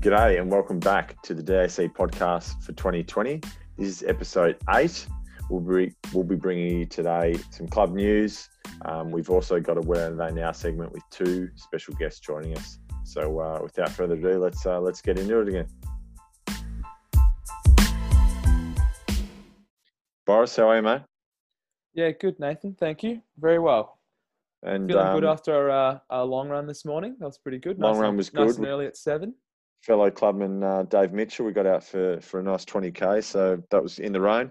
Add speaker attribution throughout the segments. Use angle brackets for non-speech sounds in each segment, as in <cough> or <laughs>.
Speaker 1: G'day and welcome back to the DAC podcast for 2020. This is episode eight. We'll be, we'll be bringing you today some club news. Um, we've also got a Where Are They Now segment with two special guests joining us. So uh, without further ado, let's uh, let's get into it again. Boris, how are you, mate?
Speaker 2: Yeah, good, Nathan. Thank you. Very well.
Speaker 1: And
Speaker 2: Feeling
Speaker 1: um,
Speaker 2: good after our, uh, our long run this morning. That was pretty good.
Speaker 1: Long
Speaker 2: nice
Speaker 1: run was
Speaker 2: Nice
Speaker 1: good.
Speaker 2: and early at seven.
Speaker 1: Fellow clubman uh, Dave Mitchell, we got out for for a nice 20k. So that was in the rain.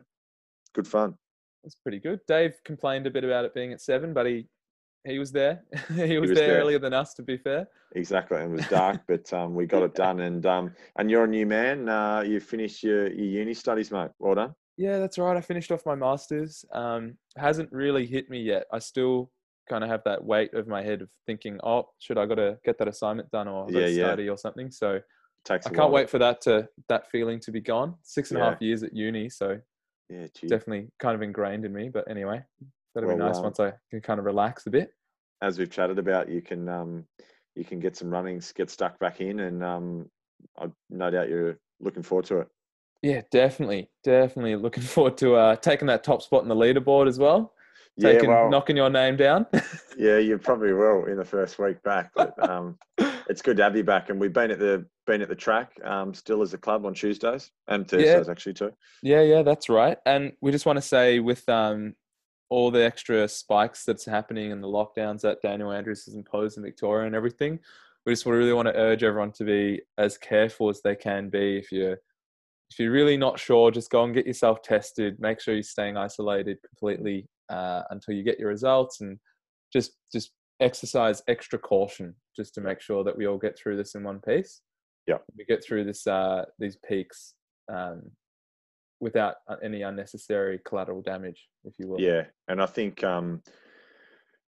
Speaker 1: Good fun.
Speaker 2: That's pretty good. Dave complained a bit about it being at seven, but he he was there. <laughs> he was,
Speaker 1: was
Speaker 2: there,
Speaker 1: there.
Speaker 2: earlier than us, to be fair.
Speaker 1: Exactly, and it was dark, <laughs> but um, we got it done. And um, and you're a new man. Uh, you finished your, your uni studies, mate. Well done.
Speaker 2: Yeah, that's right. I finished off my masters. Um, hasn't really hit me yet. I still kind of have that weight of my head of thinking, oh, should I got to get that assignment done or
Speaker 1: yeah,
Speaker 2: yeah. study or something? So
Speaker 1: Takes.
Speaker 2: I can't wait for that to that feeling to be gone. Six and a half years at uni, so
Speaker 1: Yeah, geez.
Speaker 2: definitely kind of ingrained in me. But anyway, that'll be nice
Speaker 1: um,
Speaker 2: once I can kind of relax a bit.
Speaker 1: As we've chatted about, you can um, you can get some runnings, get stuck back in, and um, I no doubt you're looking forward to it.
Speaker 2: Yeah, definitely, definitely looking <laughs> forward to uh, taking that top spot in the leaderboard as well.
Speaker 1: Yeah,
Speaker 2: Taking,
Speaker 1: well, <laughs>
Speaker 2: knocking your name down.
Speaker 1: yeah, you probably will in the first week back, but um, <laughs> it's good to have you back. And we've been at the been at the track um, still as a club on Tuesdays and Thursdays actually too.
Speaker 2: yeah, yeah, that's right. And we just want to say with um, all the extra spikes that's happening and the lockdowns that Daniel Andrews has imposed in Victoria and everything, we just really want to urge everyone to be as careful as they can be. If you're if you're really not sure, just go and get yourself tested. Make sure you're staying isolated completely uh, until you get your results, and just just exercise extra caution just to make sure that we all get through this in one piece.
Speaker 1: Yeah.
Speaker 2: we get through this uh, these peaks um, without uh, any unnecessary collateral damage, if you will.
Speaker 1: Yeah, and I think um,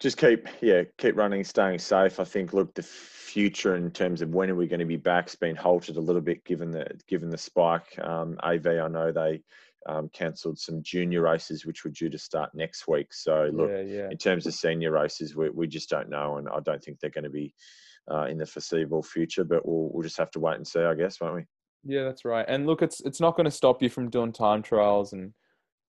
Speaker 1: just keep yeah keep running, staying safe. I think look the future in terms of when are we going to be back's been halted a little bit given the given the spike. Um, AV I know they um, cancelled some junior races which were due to start next week. So look,
Speaker 2: yeah, yeah.
Speaker 1: in terms of senior races, we we just don't know, and I don't think they're going to be uh, in the foreseeable future. But we'll we'll just have to wait and see, I guess, won't we?
Speaker 2: Yeah, that's right. And look, it's it's not going to stop you from doing time trials and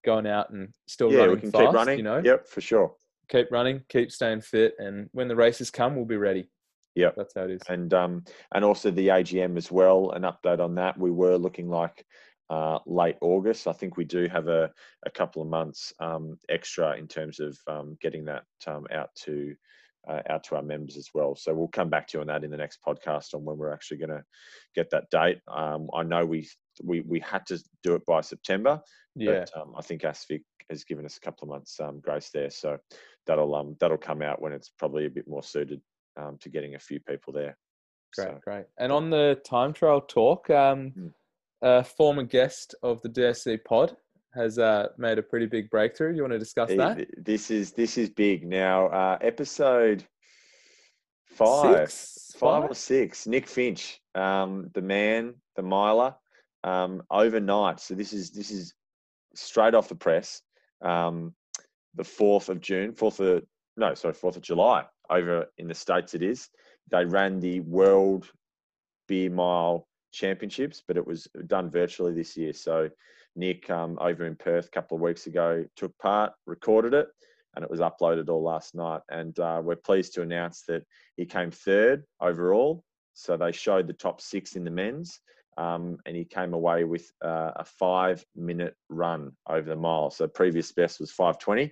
Speaker 2: going out and still
Speaker 1: yeah,
Speaker 2: running
Speaker 1: we can
Speaker 2: fast.
Speaker 1: keep running.
Speaker 2: You know,
Speaker 1: Yep, for sure.
Speaker 2: keep running, keep staying fit, and when the races come, we'll be ready.
Speaker 1: Yeah,
Speaker 2: that's how it is.
Speaker 1: and um, and also the AGM as well. An update on that. We were looking like uh, late August. I think we do have a, a couple of months um, extra in terms of um, getting that um, out to uh, out to our members as well. So we'll come back to you on that in the next podcast on when we're actually going to get that date. Um, I know we we we had to do it by September,
Speaker 2: Yeah,
Speaker 1: but um, I think ASIC has given us a couple of months um, grace there. So that'll um, that'll come out when it's probably a bit more suited um, to getting a few people there.
Speaker 2: great,
Speaker 1: So,
Speaker 2: great. And on the time trial talk, um,
Speaker 1: Mm.
Speaker 2: a former guest of the DSC pod has uh, made a pretty big breakthrough. You want to discuss that?
Speaker 1: This is this is big now. Uh, episode five,
Speaker 2: Six?
Speaker 1: five or six. Nick Finch, um, the man, the miler, um, overnight. So this is this is straight off the press. Um, the fourth of June, fourth of no, sorry, fourth of July. Over in the states, it is. They ran the World Beer Mile Championships, but it was done virtually this year. So Nick um, over in Perth a couple of weeks ago took part, recorded it, and it was uploaded all last night. And uh, we're pleased to announce that he came third overall. So they showed the top six in the men's, um, and he came away with uh, a five-minute run over the mile. So previous best was 5:20,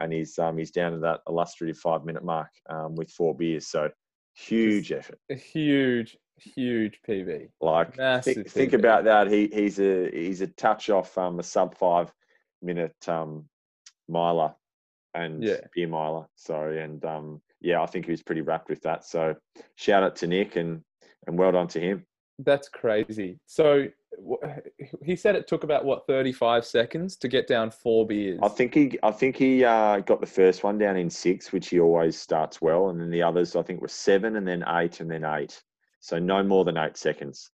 Speaker 1: and he's um, he's down to that illustrative five-minute mark um, with four beers. So huge effort.
Speaker 2: A huge, huge PB.
Speaker 1: Like
Speaker 2: Massive
Speaker 1: think, think
Speaker 2: PB.
Speaker 1: about that. He he's a he's a touch off um, a sub five minute um, miler and
Speaker 2: Yeah.
Speaker 1: beer miler. Sorry, and um, yeah, I think he was pretty rapt with that. So shout out to Nick and and well done to him.
Speaker 2: That's crazy. So he said it took about what 35 seconds to get down four beers.
Speaker 1: I think he I think he uh, got the first one down in six, which he always starts well, and then the others I think were seven, and then eight, and then eight. So no more than eight seconds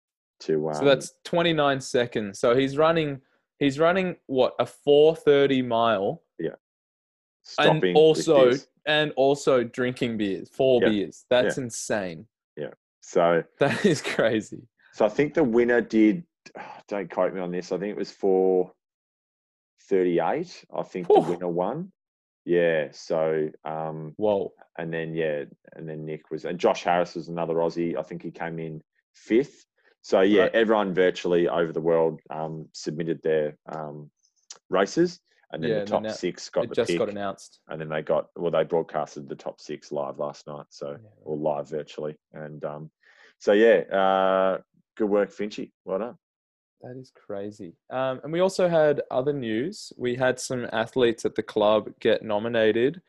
Speaker 1: to. Um,
Speaker 2: so that's 29 seconds. So he's running. He's running what a 4:30 mile, Yeah.
Speaker 1: stopping
Speaker 2: and also and also drinking beers, four
Speaker 1: Yeah.
Speaker 2: beers. That's insane. Yeah.
Speaker 1: So
Speaker 2: That <laughs> is crazy.
Speaker 1: So I think the winner did. <sighs> Don't quote me on this. I think it was for thirty-eight. I think the winner won. Yeah. So um,
Speaker 2: Whoa.
Speaker 1: and then yeah, and then Nick was and Josh Harris was another Aussie. I think he came in fifth. So yeah,
Speaker 2: Right.
Speaker 1: everyone virtually over the world um, submitted their um, races, and then
Speaker 2: Yeah,
Speaker 1: the top
Speaker 2: then
Speaker 1: six got
Speaker 2: It
Speaker 1: the
Speaker 2: just
Speaker 1: pick,
Speaker 2: got announced.
Speaker 1: and then they got well, they broadcasted the top six live last night, so
Speaker 2: Yeah,
Speaker 1: or live virtually, and um, so yeah, uh, good work, Finchy. Well done.
Speaker 2: That is crazy. Um, and we also had other news. We had some athletes at the club get nominated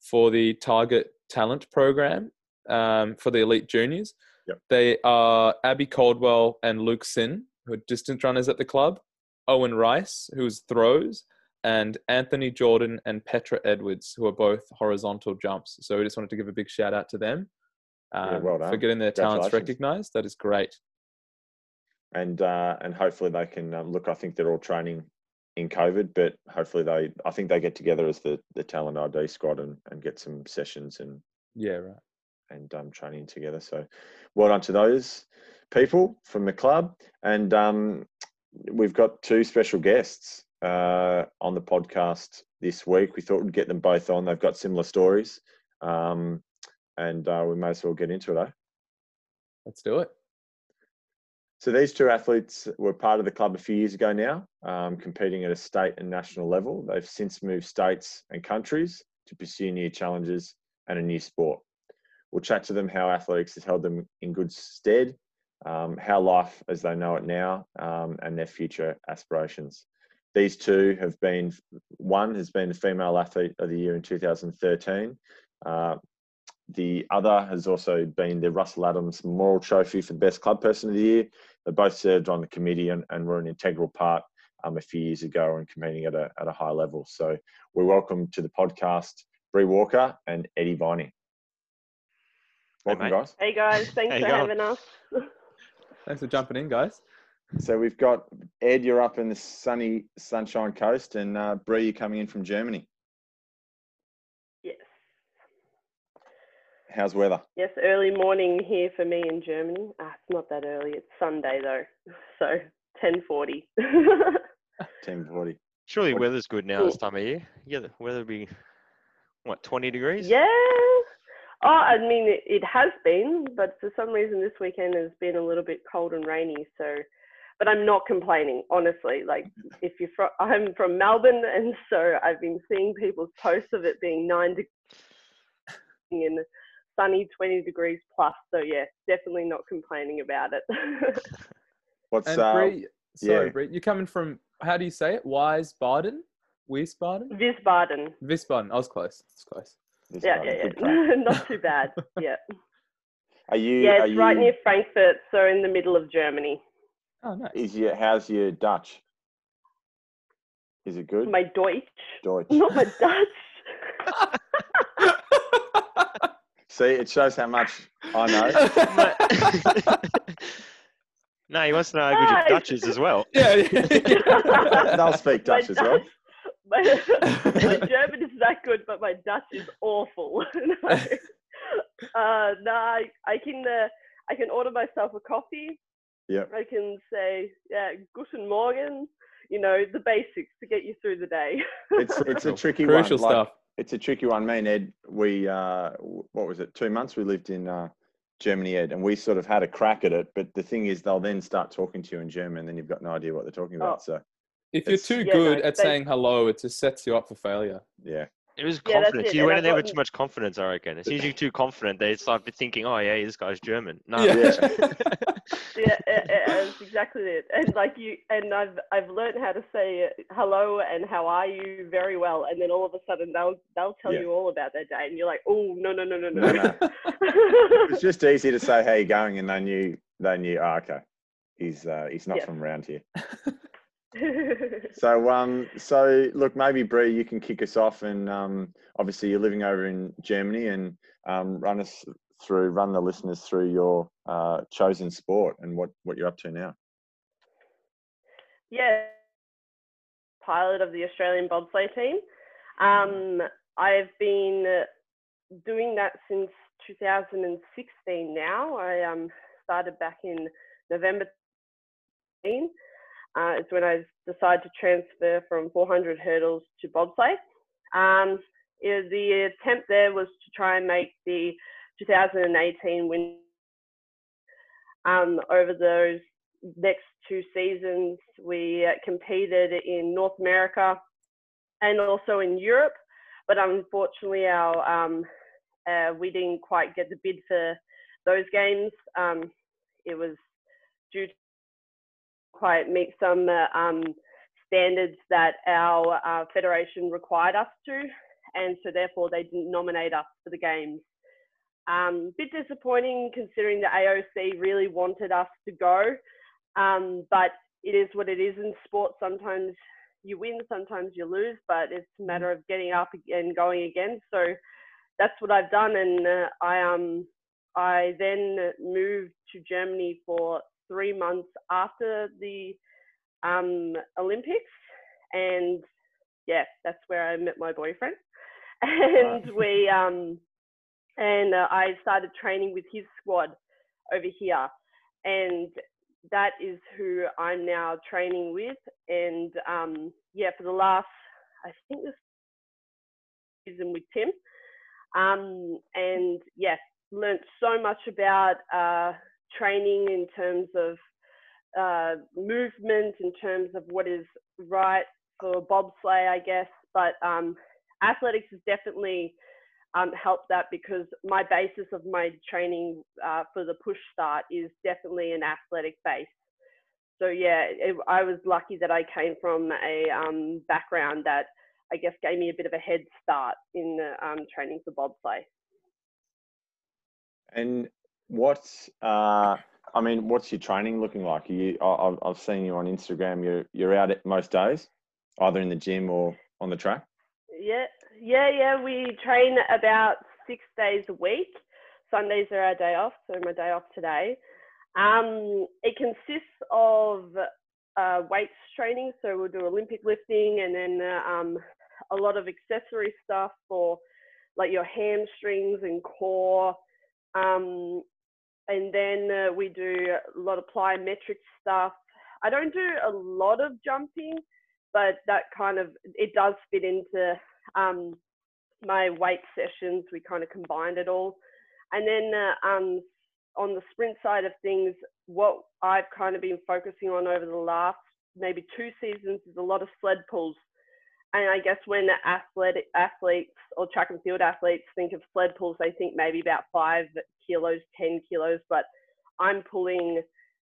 Speaker 2: for the Target Talent Program um, for the Elite Juniors.
Speaker 1: Yep.
Speaker 2: They are Abby Caldwell and Luke Sin, who are distance runners at the club, Owen Rice, who's throws, and Anthony Jordan and Petra Edwards, who are both horizontal jumps. So we just wanted to give a big shout out to them
Speaker 1: Yeah,
Speaker 2: um,
Speaker 1: well
Speaker 2: for getting their talents recognized. That is great.
Speaker 1: And uh, and hopefully they can um, look. I think they're all training in COVID, but hopefully they. I think they get together as the the talent ID squad and, and get some sessions and
Speaker 2: Yeah, right.
Speaker 1: and um, training together. So, well done to those people from the club, and um, we've got two special guests uh, on the podcast this week. We thought we'd get them both on. They've got similar stories, um, and uh, we may as well get into it. Eh?
Speaker 2: Let's do it.
Speaker 1: So these two athletes were part of the club a few years ago now, um, competing at a state and national level. They've since moved states and countries to pursue new challenges and a new sport. We'll chat to them how athletics has held them in good stead, um, how life as they know it now, um, and their future aspirations. These two have been, one has been the Female Athlete of the Year in 2013. Uh, the other has also been the Russell Adams Memorial Trophy for the Best Club Person of the Year. They both served on the committee and, and were an integral part um, a few years ago and competing at a, at a high level. So we welcome to the podcast Bree Walker and Eddie Viney. Welcome,
Speaker 3: mate.
Speaker 1: guys.
Speaker 4: Hey guys, thanks for
Speaker 3: going?
Speaker 4: having us.
Speaker 2: Thanks for jumping in, guys.
Speaker 1: So we've got Ed, you're up in the sunny Sunshine Coast, and uh, Bree, you're coming in from Germany. How's weather?
Speaker 4: yes, early morning here for me in Germany. Ah, it's not that early. It's Sunday though, <laughs> so ten forty. <laughs>
Speaker 1: 1040.
Speaker 3: Surely
Speaker 1: What-
Speaker 3: weather's good now this time of year. Yeah, the weather will be what twenty degrees.
Speaker 4: yeah. Oh, I mean it, it has been, but for some reason this weekend has been a little bit cold and rainy. So, but I'm not complaining, honestly. Like if you're from, I'm from Melbourne, and so I've been seeing people's posts of it being nine degrees and sunny 20 degrees plus. So yeah, definitely not complaining about it. <laughs>
Speaker 1: What's
Speaker 2: And
Speaker 1: uh,
Speaker 2: Bree, sorry,
Speaker 1: yeah.
Speaker 2: Bree, you're coming from how do you say it? Wiesbaden? Wiesbaden?
Speaker 4: Wiesbaden.
Speaker 2: Wiesbaden. I was close. It's close.
Speaker 1: this
Speaker 4: Yeah, yeah, yeah. <laughs> not too bad. <laughs> Yeah.
Speaker 1: Are you?
Speaker 4: Yeah,
Speaker 1: are
Speaker 4: it's right
Speaker 1: you-
Speaker 4: near Frankfurt, so in the middle of Germany.
Speaker 2: Oh, nice.
Speaker 1: Is your how's your Dutch? Is it good?
Speaker 4: My Deutsch,
Speaker 1: Deutsch.
Speaker 4: not my Dutch.
Speaker 1: See, it shows how much I know. <laughs>
Speaker 3: no, he wants to know how good your Dutch is as well. <laughs>
Speaker 2: yeah, yeah.
Speaker 1: They'll speak
Speaker 4: My
Speaker 1: Dutch as well.
Speaker 4: My, my German is that good, but my Dutch is awful. <laughs> no, uh, no I, I can uh, I can order myself a coffee.
Speaker 1: Yep.
Speaker 4: I can say, yeah, guten Morgen. You know the basics to get you through the day.
Speaker 1: It's it's a tricky
Speaker 2: Crucial
Speaker 1: one. like,
Speaker 2: stuff.
Speaker 1: It's a tricky one. Me and Ed, we uh, what was it? Two months we lived in uh, Germany, Ed, and we sort of had a crack at it. But the thing is, they'll then start talking to you in German, and then you've got no idea what they're talking about.
Speaker 4: Oh.
Speaker 1: So
Speaker 2: If you're too
Speaker 4: Yeah,
Speaker 2: good
Speaker 4: no,
Speaker 2: at
Speaker 4: they-
Speaker 2: saying hello, it just sets you up for failure.
Speaker 1: yeah,
Speaker 3: It was
Speaker 4: Yeah,
Speaker 3: confidence.
Speaker 4: it,
Speaker 3: You
Speaker 4: and
Speaker 3: went in there with too much confidence, I reckon. As soon as you're too confident, they start thinking, "Oh yeah, this guy's German." No, <laughs>
Speaker 2: Yeah.
Speaker 4: yeah, it, it, it's exactly it. And like you, and I've I've learned how to say uh, hello and how are you very well, and then all of a sudden they'll they'll tell
Speaker 1: Yeah.
Speaker 4: you all about their day, and you're like, oh no no no no
Speaker 1: No,
Speaker 4: no.
Speaker 1: no. <laughs> it's just easy to say how you going, and they knew they knew. Oh, okay, he's uh, he's not
Speaker 4: Yeah.
Speaker 1: from around here. <laughs> <laughs> So um, so look, maybe Bree, you can kick us off, and um, obviously you're living over in Germany, and um, run us through, run the listeners through your uh, chosen sport and what what you're up to now.
Speaker 4: yeah, pilot of the Australian bobsleigh team. Um, I've been doing that since 2016 now. I um, started back in November 10. Uh, it's when I decided to transfer from 400 hurdles to bobsleigh. Um, it, the attempt there was to try and make the 2018 win. Um, over those next two seasons, we uh, competed in North America and also in Europe, but unfortunately, our um, uh, we didn't quite get the bid for those games. Um, it was due quite meet some uh, um, standards that our uh, federation required us to, and so therefore they didn't nominate us for the games. Um, bit disappointing considering the AOC really wanted us to go, um, but it is what it is in sport. Sometimes you win, sometimes you lose, but it's a matter of getting up and going again. So that's what I've done, and uh, I um I then moved to Germany for three months after the um, Olympics, and yeah, that's where I met my boyfriend, <laughs> and we um and uh, I started training with his squad over here, and that is who I'm now training with. And um, yeah, for the last, I think this season with Tim, um, and yeah, learned so much about uh, training in terms of uh, movement, in terms of what is right for bobsleigh, I guess. But um, athletics has definitely um, helped that because my basis of my training uh, for the push start is definitely an athletic base. So yeah, it, I was lucky that I came from a um, background that I guess gave me a bit of a head start in the um, training for bobsleigh.
Speaker 1: And what, uh, I mean, what's your training looking like? You, I, I've seen you on Instagram. You're you're out most days, either in the gym or on the track.
Speaker 4: Yeah, yeah, yeah. We train about six days a week. Sundays are our day off, so my day off today. Um, it consists of uh, weights training, so we'll do Olympic lifting and then uh, um, a lot of accessory stuff for like your hamstrings and core. Um, and then uh, we do a lot of plyometric stuff. I don't do a lot of jumping, but that kind of it does fit into um, my weight sessions. We kind of combined it all, and then uh, um, on the sprint side of things, what I've kind of been focusing on over the last maybe two seasons is a lot of sled pulls. And I guess when athletic athletes or track and field athletes think of sled pulls, they think maybe about five kilos, 10 kilos, but I'm pulling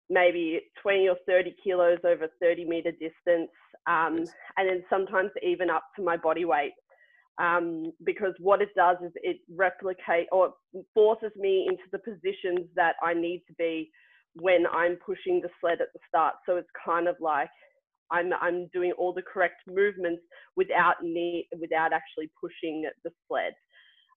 Speaker 4: maybe 20 or 30 kilos over 30 meter distance, um, and then sometimes even up to my body weight. Um, because what it does is it replicate or forces me into the positions that I need to be when I'm pushing the sled at the start. So it's kind of like I'm I'm doing all the correct movements without need without actually pushing the sled.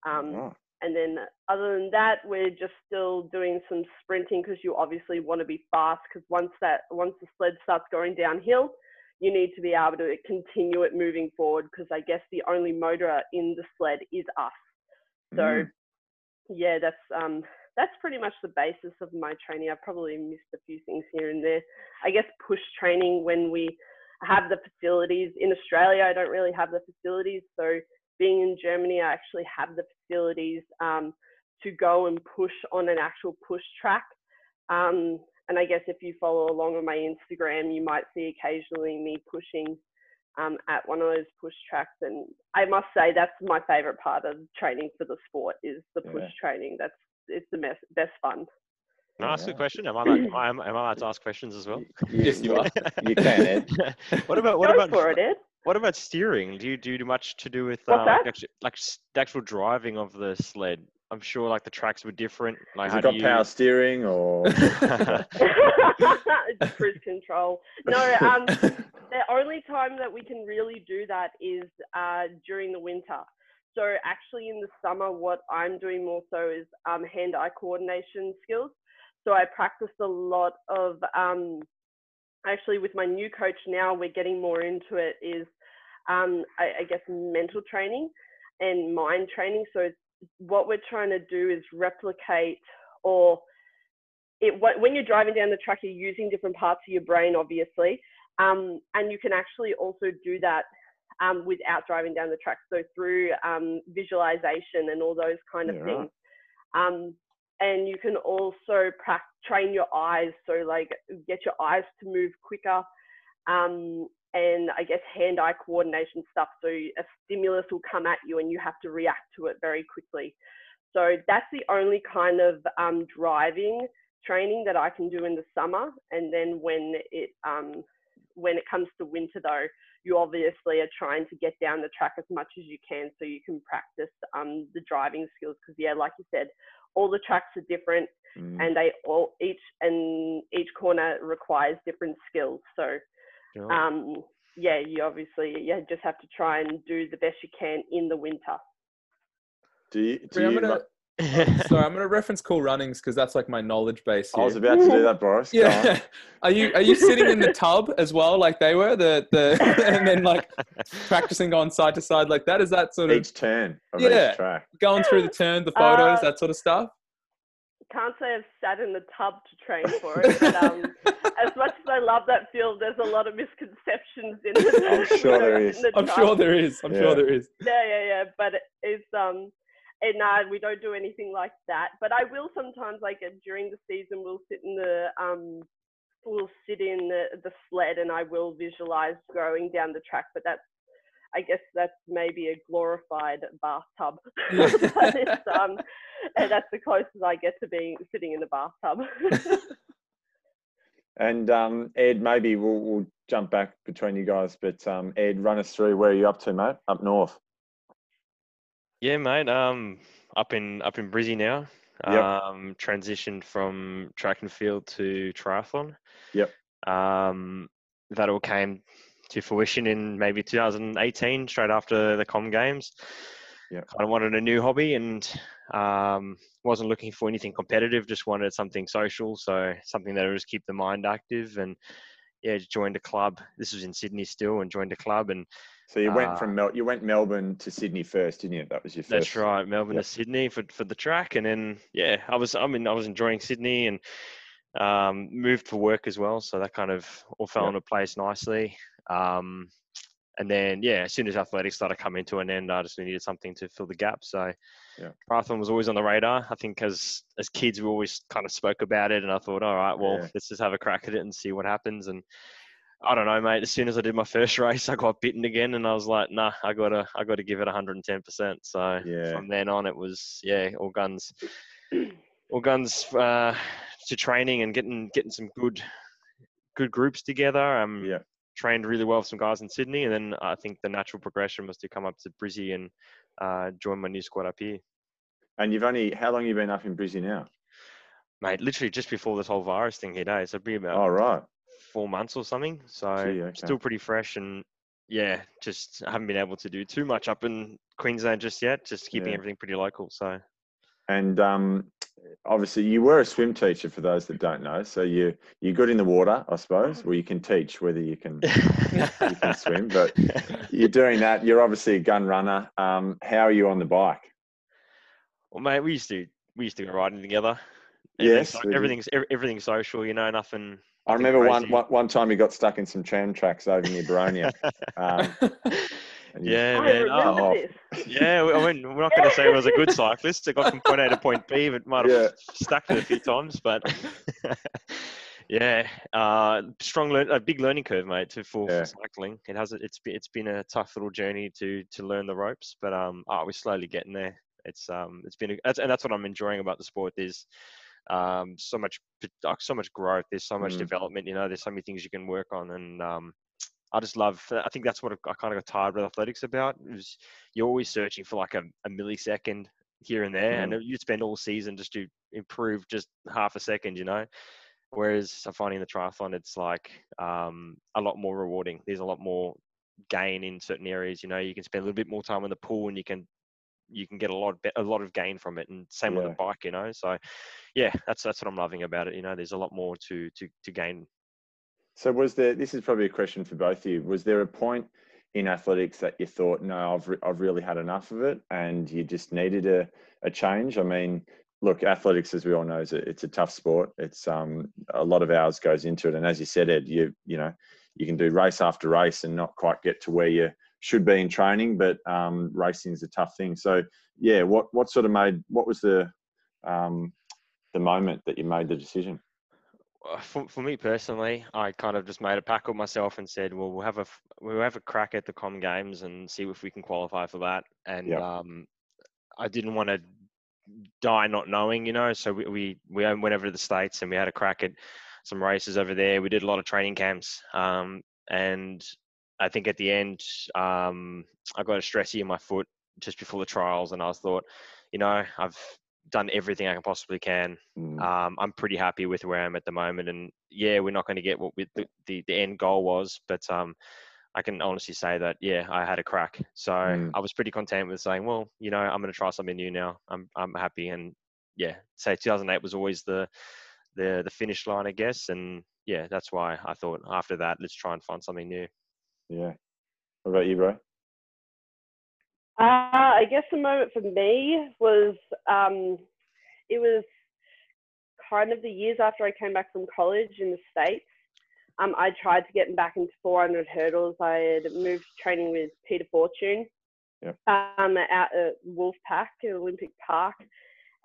Speaker 4: Um, oh. And then other than that, we're just still doing some sprinting because you obviously want to be fast because once that once the sled starts going downhill, you need to be able to continue it moving forward because I guess the only motor in the sled is us. So mm. yeah, that's um that's pretty much the basis of my training. I probably missed a few things here and there. I guess push training when we have the facilities in Australia. I don't really have the facilities, so being in Germany, I actually have the facilities um, to go and push on an actual push track. Um, and I guess if you follow along on my Instagram, you might see occasionally me pushing um, at one of those push tracks. And I must say that's my favorite part of training for the sport is the push yeah. training. That's it's the best best fun.
Speaker 3: Can I ask yeah. a question? Am I, allowed, am, I, am I allowed to ask questions as well?
Speaker 1: yes, you are. you can, Ed. <laughs>
Speaker 3: what about what
Speaker 4: Go
Speaker 3: about
Speaker 4: for it, Ed.
Speaker 3: What about steering? Do you do much to do with uh, like, actually, like the actual driving of the sled? I'm sure like the tracks were different. Like,
Speaker 1: Has it got
Speaker 3: you...
Speaker 1: power steering or <laughs> <laughs>
Speaker 4: cruise control? No, um, the only time that we can really do that is uh, during the winter. So actually, in the summer, what I'm doing more so is um, hand-eye coordination skills. So I practice a lot of um, actually with my new coach now, we're getting more into it is um, I, I, guess mental training and mind training. So what we're trying to do is replicate or it, when you're driving down the track, you're using different parts of your brain, obviously, um, and you can actually also do that um, without driving down the track. So through um, visualization and all those kind of
Speaker 1: Yeah,
Speaker 4: things. Um, and you can also prac- train your eyes, so like get your eyes to move quicker. Um, and I guess hand-eye coordination stuff. So a stimulus will come at you, and you have to react to it very quickly. So that's the only kind of um, driving training that I can do in the summer. And then when it um, when it comes to winter, though, you obviously are trying to get down the track as much as you can, so you can practice um, the driving skills. Because yeah, like you said, all the tracks are different,
Speaker 1: Mm.
Speaker 4: and they all each and each corner requires different skills. So
Speaker 3: Sure.
Speaker 4: um, yeah, you obviously you just have to try and do the best you can in the winter.
Speaker 1: Do you? Do you
Speaker 2: gonna, <laughs>
Speaker 1: ru-
Speaker 2: oh, I'm gonna reference Cool Runnings because that's like my knowledge base
Speaker 1: I was about to do that, <laughs> Boris.
Speaker 2: Yeah, are you are you sitting in the tub as well, like they were, the the <laughs> and then like practicing going side to side like that? Is that sort of
Speaker 1: Each turn of
Speaker 2: Yeah.
Speaker 1: each track.
Speaker 2: going through the turn, the photos,
Speaker 4: Uh,
Speaker 2: that sort of stuff?
Speaker 4: Can't say I've sat in the tub to train for it, but um, as much as I love that field, there's a lot of misconceptions in it.
Speaker 1: I'm sure there
Speaker 4: in
Speaker 1: is.
Speaker 4: the
Speaker 2: I'm
Speaker 4: tub.
Speaker 2: sure there is. I'm
Speaker 1: Yeah.
Speaker 2: sure there is.
Speaker 4: Yeah, yeah, yeah. But it's um, and no, we don't do anything like that. But I will sometimes, like uh, during the season, we'll sit in the um, we'll sit in the, the sled, and I will visualize going down the track. But that's, I guess, that's maybe a glorified bathtub. <laughs>
Speaker 2: Yeah.
Speaker 4: but it's um, and that's the closest I get to being sitting in the bathtub. <laughs>
Speaker 1: And um, Ed, maybe we'll, we'll jump back between you guys, but um, Ed, run us through where you're you up to, mate? Up north.
Speaker 3: Yeah, mate. Um, up in up in Brizzy now.
Speaker 1: Yep.
Speaker 3: Um, transitioned from track and field to triathlon.
Speaker 1: Yep.
Speaker 3: Um, that all came to fruition in maybe 2018, straight after the Com Games.
Speaker 1: Yep.
Speaker 3: Kind of wanted a new hobby and um, wasn't looking for anything competitive. Just wanted something social, so something that would just keep the mind active. And yeah, joined a club. This was in Sydney still, and joined a club and
Speaker 1: So you went
Speaker 3: Uh,
Speaker 1: from Mel- you went Melbourne to Sydney first, didn't you? That was your first.
Speaker 3: That's right, Melbourne
Speaker 1: Yep.
Speaker 3: to Sydney for for the track, and then yeah, I was I mean I was enjoying Sydney and um, moved for work as well, so that kind of all fell
Speaker 1: Yep.
Speaker 3: into place nicely. Um, and then yeah, as soon as athletics started coming to an end, I just needed something to fill the gap. So
Speaker 1: Yep.
Speaker 3: triathlon was always on the radar. I think as as kids we always kind of spoke about it, and I thought, all right, well
Speaker 1: Yeah.
Speaker 3: let's just have a crack at it and see what happens. And I don't know, mate. As soon as I did my first <laughs> race, I got bitten again, and I was like, "Nah, I gotta, I gotta give it 110." percent So
Speaker 1: Yeah.
Speaker 3: from then on, it was yeah, all guns, all guns uh, to training and getting getting some good, good groups together. Um,
Speaker 1: Yeah.
Speaker 3: trained really well with some guys in Sydney, and then I think the natural progression was to come up to Brizzy and uh, join my new squad up here,
Speaker 1: And you've only how long you been up in Brizzy now?
Speaker 3: mate. Literally just before this whole virus thing hit, eh? So it'd be about
Speaker 1: Oh right.
Speaker 3: Four months or something. So
Speaker 1: Gee, okay.
Speaker 3: still pretty fresh and yeah, just haven't been able to do too much up in Queensland just yet. Just keeping
Speaker 1: Yeah.
Speaker 3: everything pretty local. So
Speaker 1: And um, obviously, you were a swim teacher for those that don't know. So you you're good in the water, I suppose. Well, you can teach whether you can you can <laughs> swim, but you're doing that. You're obviously a gun runner. Um, how are you on the bike?
Speaker 3: well, mate, we used to we used to go riding together.
Speaker 1: Yes,
Speaker 3: Everything's,
Speaker 1: did.
Speaker 3: everything's everything's social. You know, nothing.
Speaker 1: I remember one,
Speaker 3: crazy.
Speaker 1: one one time you got stuck in some tram tracks over near Boronia. Um, <laughs>
Speaker 3: yeah,
Speaker 4: I
Speaker 3: man.
Speaker 4: remember
Speaker 1: oh.
Speaker 3: Yeah, I mean, we're not going to say I was a good cyclist. I got from point A to point B, but might have
Speaker 1: Yeah.
Speaker 3: stuck it a few times. But <laughs> yeah, uh, strong, learn, a big learning curve, mate, to for,
Speaker 1: Yeah.
Speaker 3: for cycling. It has, it's been, it's been a tough little journey to to learn the ropes, but um, oh, we're slowly getting there. It's um, it's been, a, that's, and that's what I'm enjoying about the sport. There's um, so much, so much growth. There's so much
Speaker 1: Mm.
Speaker 3: development. You know, there's so many things you can work on, and um, I just love. I think that's what I kind of got tired with athletics about. Is you're always searching for like a, a millisecond here and there, and you spend all season just to improve just half a second. You know, whereas I find in the triathlon, it's like um, a lot more rewarding. There's a lot more gain in certain areas. You know, you can spend a little bit more time in the pool, and you can you can get a lot be- a lot of gain from it. And same
Speaker 1: Yeah.
Speaker 3: the bike. You know, so yeah, that's that's what I'm loving about it. You know, there's a lot more to to to gain
Speaker 1: So was there? This is probably a question for both of you. Was there a point in athletics that you thought, no, I've re- I've really had enough of it, and you just needed a a change? I mean, look, athletics, as we all know, is a, it's a tough sport. It's um, a lot of hours goes into it, and as you said, Ed, you you know, you can do race after race and not quite get to where you should be in training, but um, racing is a tough thing. So, yeah, what what sort of made what was the um, the moment that you made the decision?
Speaker 3: For, for me personally, I kind of just made a pact with myself and said, "Well, we'll have a we'll have a crack at the Com Games and see if we can qualify for that." And yep. um, I didn't want to die not knowing, you know. So we, we we went over to the states and we had a crack at some races over there. We did a lot of training camps, um, and I think at the end um, I got a stressy in my foot just before the trials, and I was thought, you know, I've done everything I can possibly can. Mm. Um, I'm pretty happy with where I'm at the moment, and yeah, we're not going to get what we, the, the, the end goal was, but um, I can honestly say that yeah, I had a crack. So mm. I was pretty content with saying, well, you know, I'm going to try something new now. I'm I'm happy, and yeah, say 2008 was always the the the finish line, I guess, and yeah, that's why I thought after that, let's try and find something new.
Speaker 1: Yeah. What about you, bro?
Speaker 4: Uh, I guess the moment for me was um, it was kind of the years after I came back from college in the States. Um, I tried to get back into 400 hurdles. I had moved training with Peter Fortune
Speaker 1: yep.
Speaker 4: um, out at Wolfpack at Olympic Park,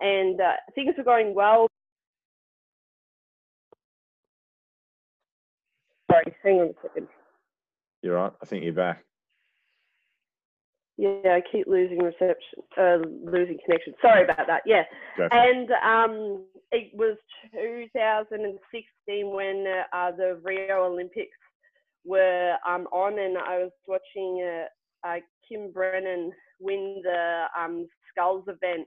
Speaker 4: and uh, things were going well. Sorry, hang on a second.
Speaker 1: You're right. I think you're back.
Speaker 4: Yeah, I keep losing reception, uh, losing connection. Sorry about that. Yeah, and um, it was 2016 when uh, the Rio Olympics were um, on, and I was watching uh, uh, Kim Brennan win the um, sculls event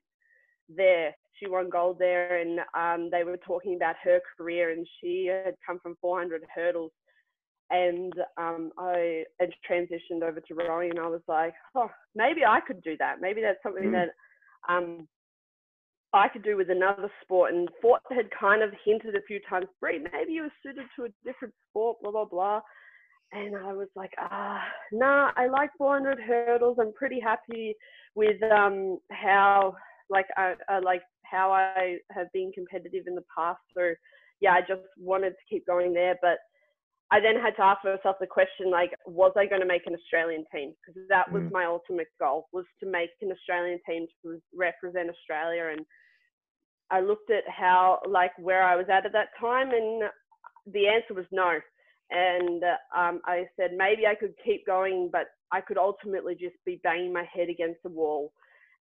Speaker 4: there. She won gold there, and um, they were talking about her career, and she had come from 400 hurdles and um, I had transitioned over to rowing, and I was like, oh, maybe I could do that. Maybe that's something mm. that um, I could do with another sport. And Fort had kind of hinted a few times, Bree, maybe you were suited to a different sport, blah blah blah. And I was like, ah, nah, I like 400 hurdles. I'm pretty happy with um, how, like, I, I like how I have been competitive in the past. So, yeah, I just wanted to keep going there, but I then had to ask myself the question like, was I going to make an Australian team? Because that was mm. my ultimate goal was to make an Australian team to represent Australia. And I looked at how like where I was at at that time, and the answer was no. And um, I said maybe I could keep going, but I could ultimately just be banging my head against the wall.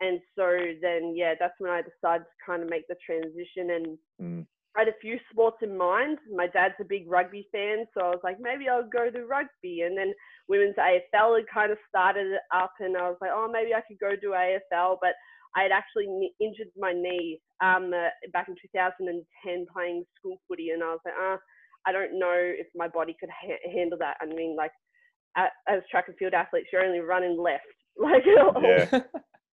Speaker 4: And so then, yeah, that's when I decided to kind of make the transition and.
Speaker 1: Mm
Speaker 4: I had a few sports in mind. My dad's a big rugby fan, so I was like, maybe I'll go to rugby. And then women's AFL had kind of started up, and I was like, oh, maybe I could go do AFL. But I had actually injured my knee um, uh, back in 2010 playing school footy, and I was like, ah, I don't know if my body could ha- handle that. I mean, like, as track and field athletes, you're only running left, <laughs> like,
Speaker 1: yeah.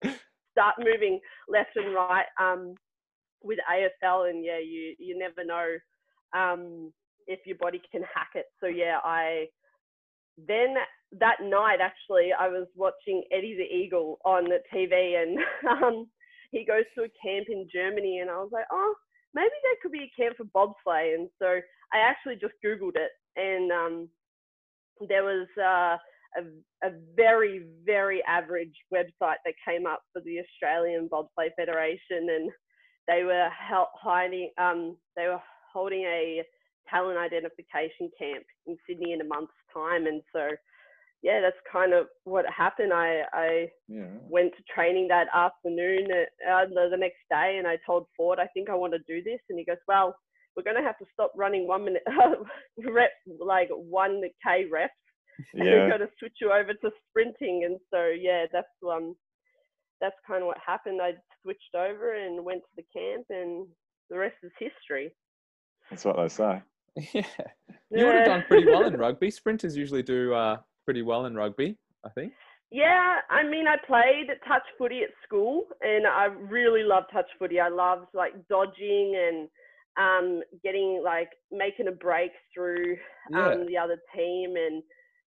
Speaker 1: <laughs>
Speaker 4: start moving left and right. Um, with AFL, and yeah, you you never know um, if your body can hack it. So yeah, I then that night actually I was watching Eddie the Eagle on the TV, and <laughs> um, he goes to a camp in Germany, and I was like, oh, maybe there could be a camp for bobsleigh, and so I actually just googled it, and um, there was. Uh, a, a, very, very average website that came up for the Australian Bobsleigh Federation, and they were hiding, um, they were holding a talent identification camp in Sydney in a month's time, and so yeah, that's kind of what happened. I I
Speaker 1: yeah.
Speaker 4: went to training that afternoon, uh, the, the next day, and I told Ford I think I want to do this, and he goes, well, we're going to have to stop running one minute <laughs> rep like one k reps. <laughs>
Speaker 1: Yeah.
Speaker 4: And we're going to switch you over to sprinting, and so yeah, that's um that's kind of what happened. I switched over and went to the camp, and the rest is history.
Speaker 1: That's what they say. <laughs>
Speaker 2: yeah, you would have done pretty well in <laughs> rugby. Sprinters usually do uh, pretty well in rugby, I think.
Speaker 4: Yeah, I mean, I played touch footy at school, and I really loved touch footy. I loved like dodging and um, getting like making a break through um, yeah. the other team, and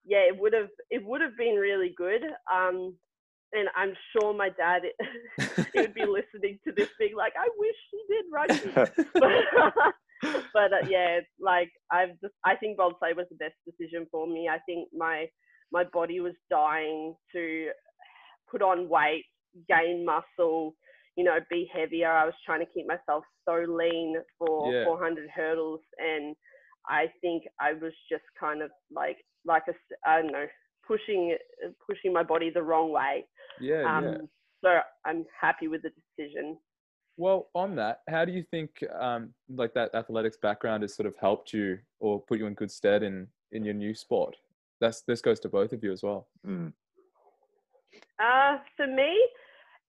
Speaker 4: yeah, it would have it would have been really good. Um, and I'm sure my dad <laughs> he would be listening to this, being like, "I wish he did rugby." but, <laughs> <laughs> but uh, yeah, like I've just I think bobsleigh was the best decision for me. I think my my body was dying to put on weight, gain muscle, you know, be heavier. I was trying to keep myself so lean for
Speaker 2: Yeah.
Speaker 4: 400 hurdles, and I think I was just kind of like like a I don't know pushing pushing my body the wrong way.
Speaker 2: Yeah,
Speaker 4: Um,
Speaker 2: yeah.
Speaker 4: So I'm happy with the decision.
Speaker 2: Well, on that, how do you think um, like that athletics background has sort of helped you or put you in good stead in in your new sport? That's this goes to both of you as well.
Speaker 1: Mm.
Speaker 4: Uh, for me,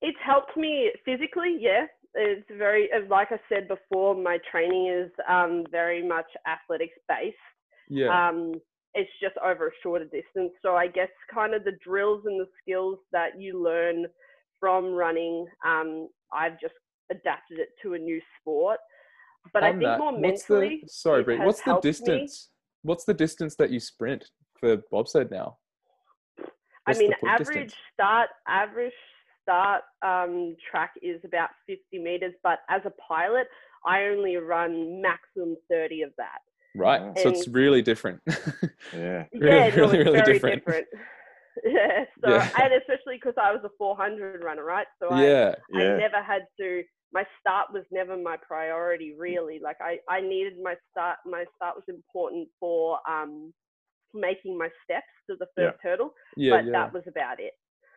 Speaker 4: it's helped me physically. Yeah, it's very uh, like I said before. My training is um, very much athletics based.
Speaker 2: Yeah,
Speaker 4: Um, it's just over a shorter distance. So I guess kind of the drills and the skills that you learn from running, um, I've just adapted it to a new sport. But I
Speaker 2: on
Speaker 4: think
Speaker 2: that,
Speaker 4: more mentally,
Speaker 2: the sorry,
Speaker 4: Bree,
Speaker 2: what's the
Speaker 4: helped me.
Speaker 2: distance? What's the distance that you sprint for bobsled now?
Speaker 4: I
Speaker 2: What's the
Speaker 4: mean, average
Speaker 2: distance?
Speaker 4: start, average start um, track is about 50 meters, but as a pilot, I only run maximum 30 of that.
Speaker 2: Right,
Speaker 1: Wow.
Speaker 2: so it's really different. <laughs>
Speaker 1: Yeah.
Speaker 2: Really,
Speaker 4: yeah, no,
Speaker 2: really, really different.
Speaker 4: different. yeah, <laughs> so
Speaker 2: Yeah.
Speaker 4: and especially because I was a 400 runner, right? So I,
Speaker 2: yeah,
Speaker 4: I never had to. My start was never my priority, really. Like I, I needed my start. My start was important for um, making my steps to the
Speaker 1: Yeah.
Speaker 4: first hurdle,
Speaker 2: yeah,
Speaker 4: but
Speaker 2: yeah.
Speaker 4: that was about it.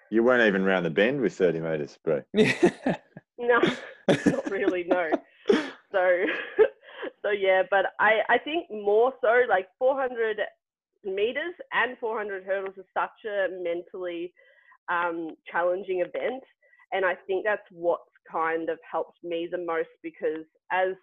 Speaker 1: You weren't even round the bend with 30 meters, bro.
Speaker 2: yeah. <laughs>
Speaker 4: No, not really. No. So, so yeah, but I, I think more so like 400 meters and 400 hurdles is such a mentally um, challenging event, and I think that's what's kind of helped me the most because as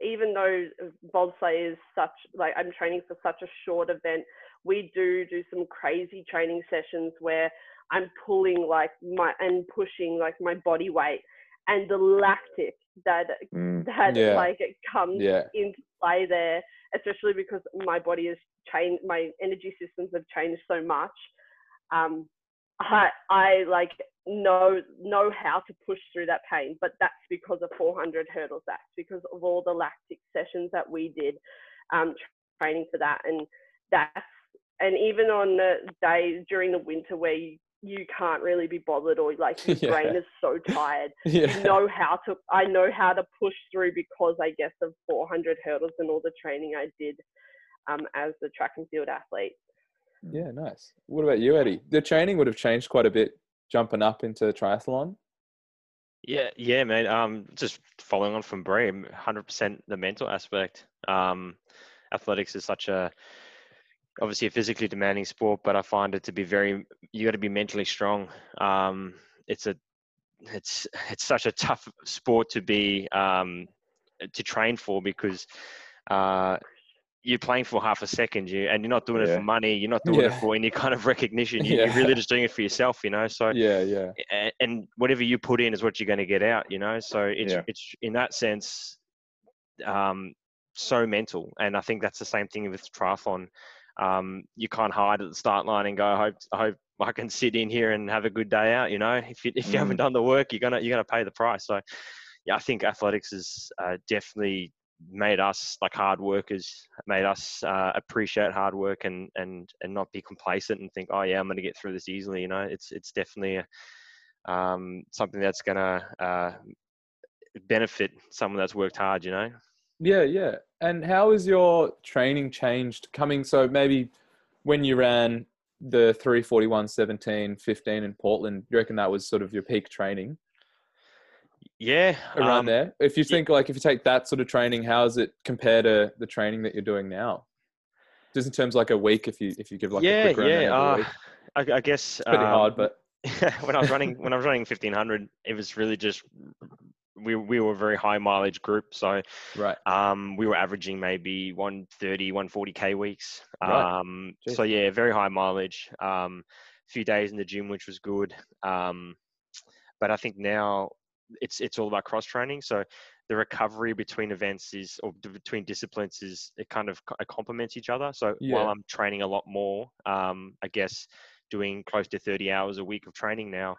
Speaker 4: even though bobsleigh is such like I'm training for such a short event, we do do some crazy training sessions where I'm pulling like my and pushing like my body weight and the lactic that
Speaker 1: Mm.
Speaker 4: that
Speaker 2: Yeah.
Speaker 4: like it comes
Speaker 2: yeah,
Speaker 4: into play there, especially because my body has changed, my energy systems have changed so much. Um, I, I like know know how to push through that pain, but that's because of 400 hurdles. That's because of all the lactic sessions that we did, um, training for that, and that's and even on the days during the winter where you, you can't really be bothered or like <laughs> your brain is so tired <laughs>
Speaker 2: yeah.
Speaker 4: you know how to i know how to push through because i guess of 400 hurdles and all the training i did um, as a track and field athlete
Speaker 2: Yeah, nice. What about you, Eddie? The training would have changed quite a bit jumping up into triathlon.
Speaker 3: Yeah, yeah, man. Um, just following on from Bray, hundred percent the mental aspect. Um, athletics is such a obviously a physically demanding sport, but I find it to be very you got to be mentally strong. Um, it's a it's it's such a tough sport to be um, to train for because uh, you're playing for half a second, you and you're not doing it for money. You're not doing it for any kind of recognition. <laughs> You,
Speaker 2: Yeah.
Speaker 3: You're really just doing it for yourself, you know. So
Speaker 2: Yeah, yeah,
Speaker 3: a- and whatever you put in is what you're going to get out you know so it's
Speaker 1: Yeah.
Speaker 3: it's in that sense um so mental and i think that's the same thing with triathlon um you can't hide at the start line and go i hope i hope i can sit in here and have a good day out you know? If you, if you haven't done the work you're gonna you're gonna pay the price. So yeah i think athletics has uh, definitely made us like hard workers made us uh, appreciate hard work and and and not be complacent and think oh yeah i'm going to get through this easily you know? It's it's definitely a, um, something that's going to uh, benefit someone that's worked hard, you know?
Speaker 2: Yeah, yeah. And how has your training changed coming? So maybe when you ran the 341, 17, 15 in Portland, you reckon that was sort of your peak training
Speaker 3: Yeah.
Speaker 2: around
Speaker 3: um,
Speaker 2: there? If you
Speaker 3: yeah.
Speaker 2: think like if you take that sort of training, how does it compare to the training that you're doing now? Just in terms of like a week, if you if you give like a
Speaker 3: yeah,
Speaker 2: quick rundown
Speaker 3: yeah. Uh. I, I guess
Speaker 2: It's pretty
Speaker 3: um,
Speaker 2: hard, but <laughs>
Speaker 3: when I was running when I was running fifteen hundred, it was really just we we were a very high mileage group, so
Speaker 2: right.
Speaker 3: um, we were averaging maybe 130, 140 k weeks.
Speaker 2: Right.
Speaker 3: Um,
Speaker 2: Jeez.
Speaker 3: so yeah, very high mileage. Um, a few days in the gym, which was good. Um, but I think now it's it's all about cross training. So the recovery between events is or between disciplines is it kind of it complements each other. So while I'm training a lot more, um, I guess doing close to 30 hours a week of training now.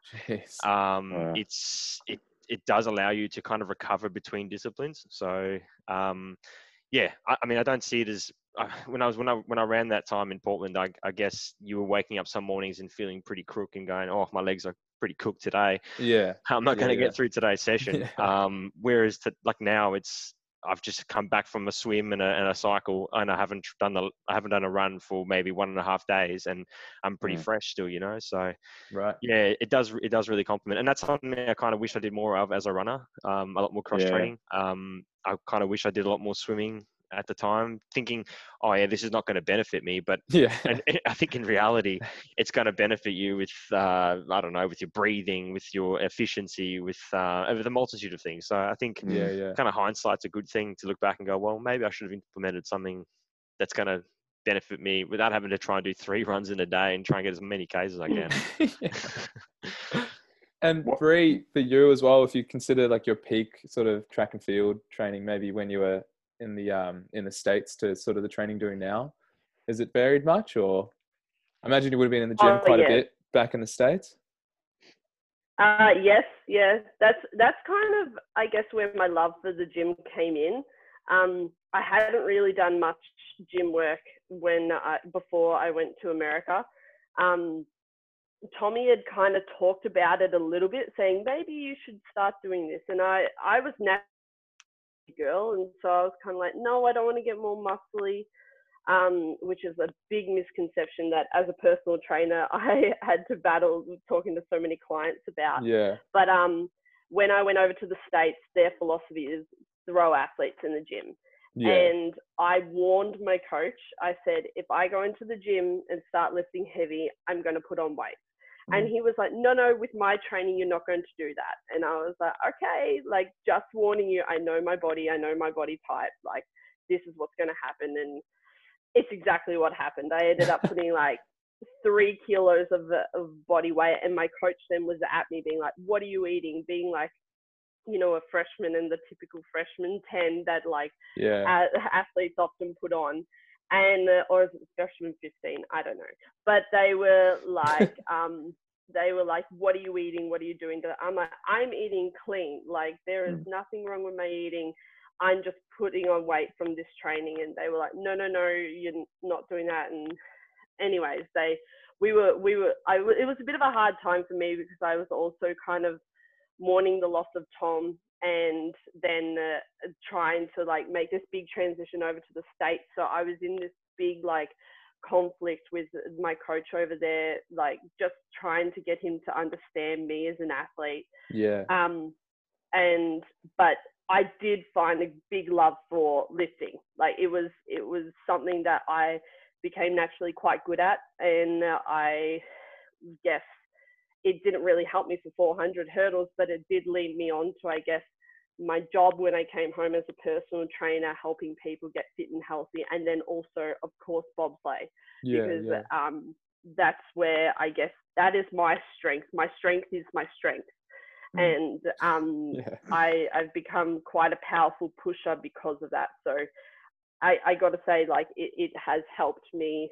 Speaker 3: Um. It's it it does allow you to kind of recover between disciplines. So um, yeah, I, I mean, I don't see it as uh, when I was when I when I ran that time in Portland. I, I guess you were waking up some mornings and feeling pretty crook and going, "Oh, my legs are pretty cooked today.
Speaker 2: yeah. <laughs>
Speaker 3: I'm not
Speaker 2: Yeah,
Speaker 3: going to
Speaker 2: yeah.
Speaker 3: get through today's <laughs> session."
Speaker 2: Yeah.
Speaker 3: Um, whereas to, like now, it's I've just come back from a swim and a, and a cycle, and I haven't done the I haven't done a run for maybe one and a half days, and I'm pretty
Speaker 1: Mm.
Speaker 3: fresh still, you know. So
Speaker 2: Right.
Speaker 3: yeah, it does it does really complement, and that's something I kind of wish I did more of as a runner. Um, a lot more cross
Speaker 1: Yeah.
Speaker 3: training. Um, I kind of wish I did a lot more swimming at the time, thinking, oh yeah, this is not going to benefit me, but <laughs>
Speaker 2: Yeah.
Speaker 3: and I think in reality, <laughs> it's going to benefit you with uh, I don't know, with your breathing, with your efficiency, with uh, with a multitude of things. So I think
Speaker 2: yeah. Yeah.
Speaker 3: kind of hindsight's a good thing to look back and go, well, maybe I should have implemented something that's going to benefit me without having to try and do three <laughs> runs in a day and try and get as many Ks as I can.
Speaker 2: And Bree, for you as well, if you consider like your peak sort of track and field training, maybe when you were in the um in the states to sort of the training doing now, Is it varied much? Or I imagine you would have been in the gym
Speaker 4: Oh,
Speaker 2: quite
Speaker 4: yeah.
Speaker 2: a bit back in the states.
Speaker 4: Uh, yes, yes. That's that's kind of I guess where my love for the gym came in. Um, I hadn't really done much gym work when I, before I went to America. Um, Tommy had kind of talked about it a little bit, saying maybe you should start doing this. And I I was girl, and so I was kind of like, no, I don't want to get more muscly. Um, which is a big misconception that as a personal trainer <laughs> I had to battle talking to so many clients about.
Speaker 2: Yeah.
Speaker 4: But um, when I went over to the States, their philosophy is throw athletes in the gym.
Speaker 2: Yeah.
Speaker 4: And I warned my coach, I said, if I go into the gym and start lifting heavy, I'm going to put on weight. And
Speaker 2: Mm.
Speaker 4: he was like, no, no, with my training, you're not going to do that. And I was like, okay, like just warning you, I know my body, I know my body type. Like, this is what's going to happen. And it's exactly what happened. I ended up putting <laughs> like three kilos of, of body weight. And my coach then was at me being like, what are you eating? Being like, you know, a freshman and the typical freshman 10 that like
Speaker 2: yeah.
Speaker 4: athletes often put on. And, uh, or is it freshman 15? I don't know. But they were like, <laughs> um, they were like, what are you eating? What are you doing? I'm like, I'm eating clean. Like, there is nothing wrong with my eating. I'm just putting on weight from this training. And they were like, no, no, no, you're not doing that. And anyways, they, we were, we were, I, it was a bit of a hard time for me because I was also kind of mourning the loss of Tom and then uh, trying to like make this big transition over to the States. So I was in this big like conflict with my coach over there, like just trying to get him to understand me as an athlete.
Speaker 2: Yeah.
Speaker 4: Um, and but I did find a big love for lifting. Like it was it was something that I became naturally quite good at, and I guess it didn't really help me for 400 hurdles, but it did lead me on to I guess my job when I came home as a personal trainer, helping people get fit and healthy, and then also of course bobsleigh
Speaker 2: Yeah.
Speaker 4: because
Speaker 2: Yeah.
Speaker 4: um, that's where I guess that is my strength. My strength is my strength,
Speaker 2: Mm.
Speaker 4: and um, <laughs>
Speaker 2: Yeah.
Speaker 4: I I've become quite a powerful pusher because of that. So I I got to say like it, it has helped me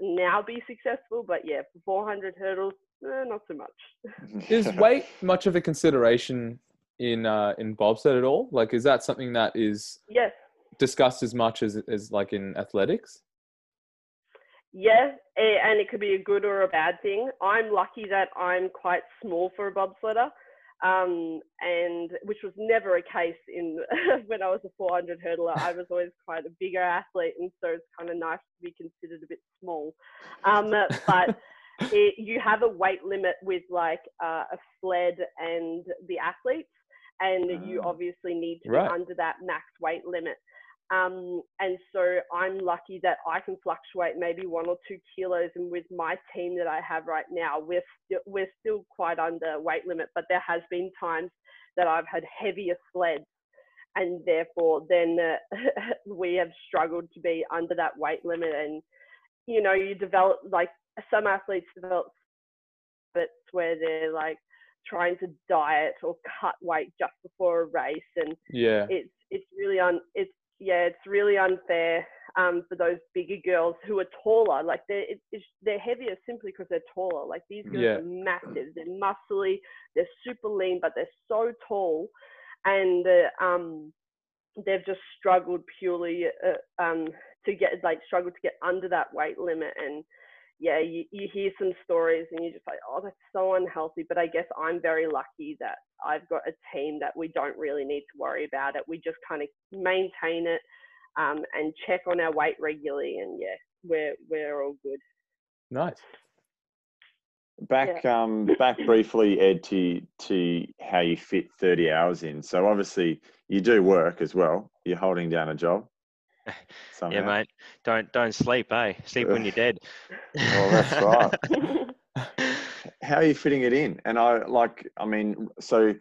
Speaker 4: now be successful. But yeah, 400 hurdles, eh, not so much.
Speaker 2: Is <laughs> weight much of a consideration in uh, in bobsled at all? Like, is that something that is
Speaker 4: yes.
Speaker 2: discussed as much as as like in athletics?
Speaker 4: A- and it could be a good or a bad thing. I'm lucky that I'm quite small for a bobsledder, um, and which was never a case in <laughs> when I was a 400 hurdler. I was always quite a bigger athlete, and so it's kind of nice to be considered a bit small. Um, but it, you have a weight limit with like uh, a sled and the athletes, and you
Speaker 2: Ah.
Speaker 4: obviously need to
Speaker 2: Right.
Speaker 4: be under that max weight limit. Um, and so I'm lucky that I can fluctuate maybe one or two kilos. And with my team that I have right now, we're still, we're still quite under weight limit, but there has been times that I've had heavier sleds and therefore then uh, <laughs> we have struggled to be under that weight limit. And, you know, you develop like some athletes develop habits where they're like trying to diet or cut weight just before a race and
Speaker 2: Yeah.
Speaker 4: it's it's really un it's yeah it's really unfair um, for those bigger girls who are taller. Like they're it's, they're heavier simply because they're taller. Like these girls
Speaker 2: Yeah.
Speaker 4: are massive. They're muscly. They're super lean, but they're so tall, and uh, um, they've just struggled purely uh, um, to get like struggled to get under that weight limit and. Yeah, you, you hear some stories and you're just like, oh, that's so unhealthy. But I guess I'm very lucky that I've got a team that we don't really need to worry about it. We just kind of maintain it um, and check on our weight regularly, and yeah, we're we're all good.
Speaker 2: Nice.
Speaker 1: Back um back <coughs> briefly, Ed, to to how you fit thirty hours in. So obviously you do work as well. You're holding down a job.
Speaker 3: Yeah, mate. Don't don't sleep, eh? Sleep when you're dead.
Speaker 1: Well, that's right. <laughs> How are you fitting it in? And I like, I mean, so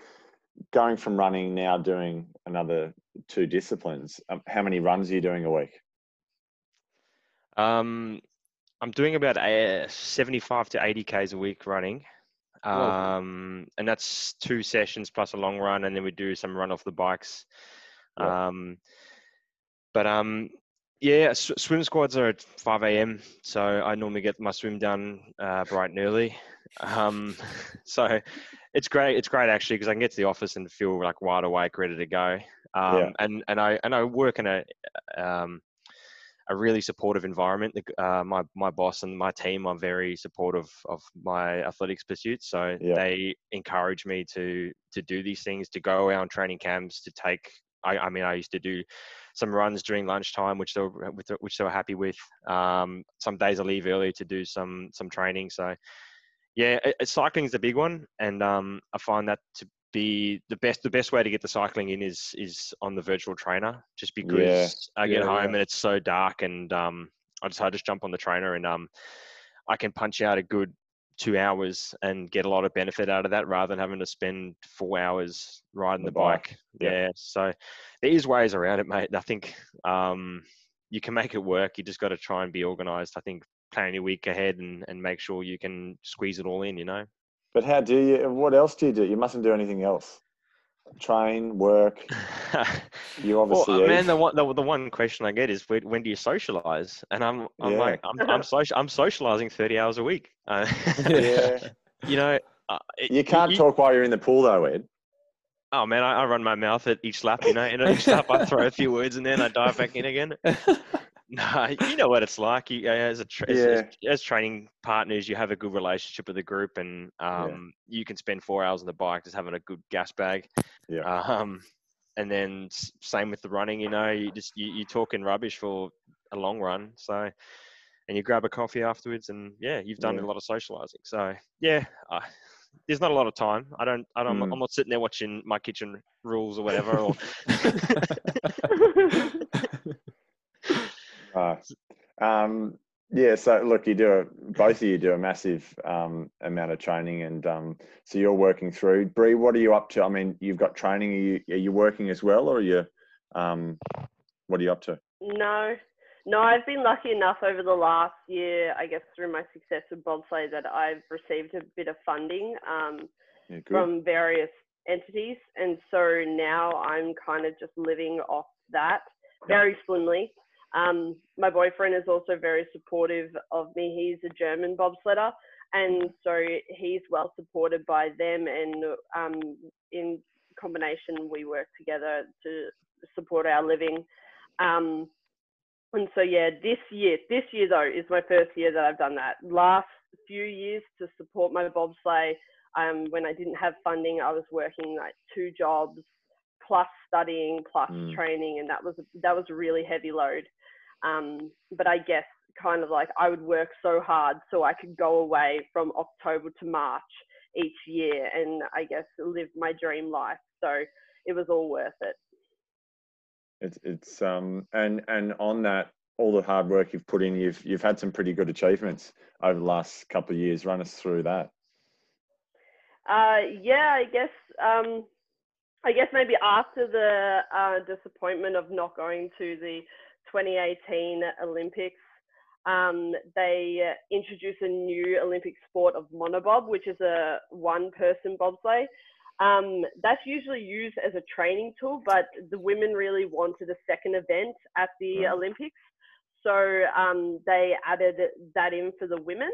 Speaker 1: going from running now doing another two disciplines. Um, how many runs are you doing a week?
Speaker 3: Um, I'm doing about uh, 75 to 80 k's a week running. Um, and that's two sessions plus a long run, and then we do some run off the bikes.
Speaker 1: Yeah.
Speaker 3: But um, yeah, sw- swim squads are at 5 a.m. So I normally get my swim done uh, bright and early. Um, <laughs> so it's great. It's great actually because I can get to the office and feel like wide awake, ready to go. Um,
Speaker 1: Yeah.
Speaker 3: And and I and I work in a um, a really supportive environment. Uh, my my boss and my team are very supportive of my athletics pursuits, so
Speaker 1: Yeah.
Speaker 3: they encourage me to to do these things, to go out on training camps, to take. I, I mean, I used to do some runs during lunchtime, which they were, which they- which they were happy with. Um, some days I leave early to do some some training. So, yeah, cycling is a big one, and um, I find that to be the best. The best way to get the cycling in is is on the virtual trainer, just because I get
Speaker 2: Yeah,
Speaker 3: home
Speaker 2: yeah.
Speaker 3: and it's so dark, and um, I just I just jump on the trainer and um, I can punch out a good two hours and get a lot of benefit out of that rather than having to spend four hours riding
Speaker 1: The
Speaker 3: the,
Speaker 1: bike,
Speaker 3: bike.
Speaker 1: yeah.
Speaker 3: Yeah. So there is ways around it, mate. I think um, you can make it work. You just got to try and be organized. I think plan your week ahead and, and make sure you can squeeze it all in, you know?
Speaker 1: But how do you? What else do you do? You mustn't do anything else. Train, work. <laughs> You obviously
Speaker 3: uh,
Speaker 1: eat.
Speaker 3: man, the one, the, the one question I get is when, when do you socialize? And I'm, I'm
Speaker 1: Yeah.
Speaker 3: like, I'm, I'm, social, I'm socializing 30 hours a week. Uh, <laughs>
Speaker 1: Yeah. <laughs>
Speaker 3: you know, uh, it-
Speaker 1: You can't talk while you're in the pool, though, Ed.
Speaker 3: Oh man, I, I run my mouth at each lap. You know, and at each lap I throw a few words and then I dive back in again. <laughs> Nah, you know what it's like. You, uh, as a tra- as, as, as training partners, you have a good relationship with the group, and um, you can spend four hours on the bike just having a good gas bag.
Speaker 1: Yeah.
Speaker 3: Um, and then same with the running. You know, you just you, you talking rubbish for a long run. So, and you grab a coffee afterwards, and yeah, you've done
Speaker 1: Yeah.
Speaker 3: a lot of socializing. So yeah, uh, there's not a lot of time. I don't. I don't.
Speaker 1: Mm.
Speaker 3: I'm not sitting there watching my kitchen rules or whatever. Or <laughs> <laughs>
Speaker 1: Right. Um, yeah. So look, you do a, both of you do a massive um, amount of training, and um, so you're working through. Bree, what are you up to? I mean, you've got training. Are you are you working as well, or are you? Um, what are you up to?
Speaker 4: No, no, I've been lucky enough over the last year, I guess through my success with bobsleigh, that I've received a bit of funding um,
Speaker 1: Yeah,
Speaker 4: from various entities, and so now I'm kind of just living off that very slimly. Um, my boyfriend is also very supportive of me. He's a German bobsledder, and so he's well supported by them. And um, in combination, we work together to support our living. Um, and so yeah, this year, this year though is my first year that I've done that. Last few years to support my bobsleigh, um, when I didn't have funding, I was working like two jobs plus studying plus
Speaker 1: Mm.
Speaker 4: training, and that was that was a really heavy load. Um, but I guess kind of like I would work so hard so I could go away from October to March each year, and I guess live my dream life. So it was all worth it.
Speaker 1: It's it's um and and on that, all the hard work you've put in, you've you've had some pretty good achievements over the last couple of years. Run us through that.
Speaker 4: Uh, yeah, I guess. Um, I guess maybe after the uh, disappointment of not going to the 2018 Olympics, um, they introduced a new Olympic sport of monobob, which is a one-person bobsleigh. Um, that's usually used as a training tool, but the women really wanted a second event at the
Speaker 1: Right.
Speaker 4: Olympics. so um, they added that in for the women.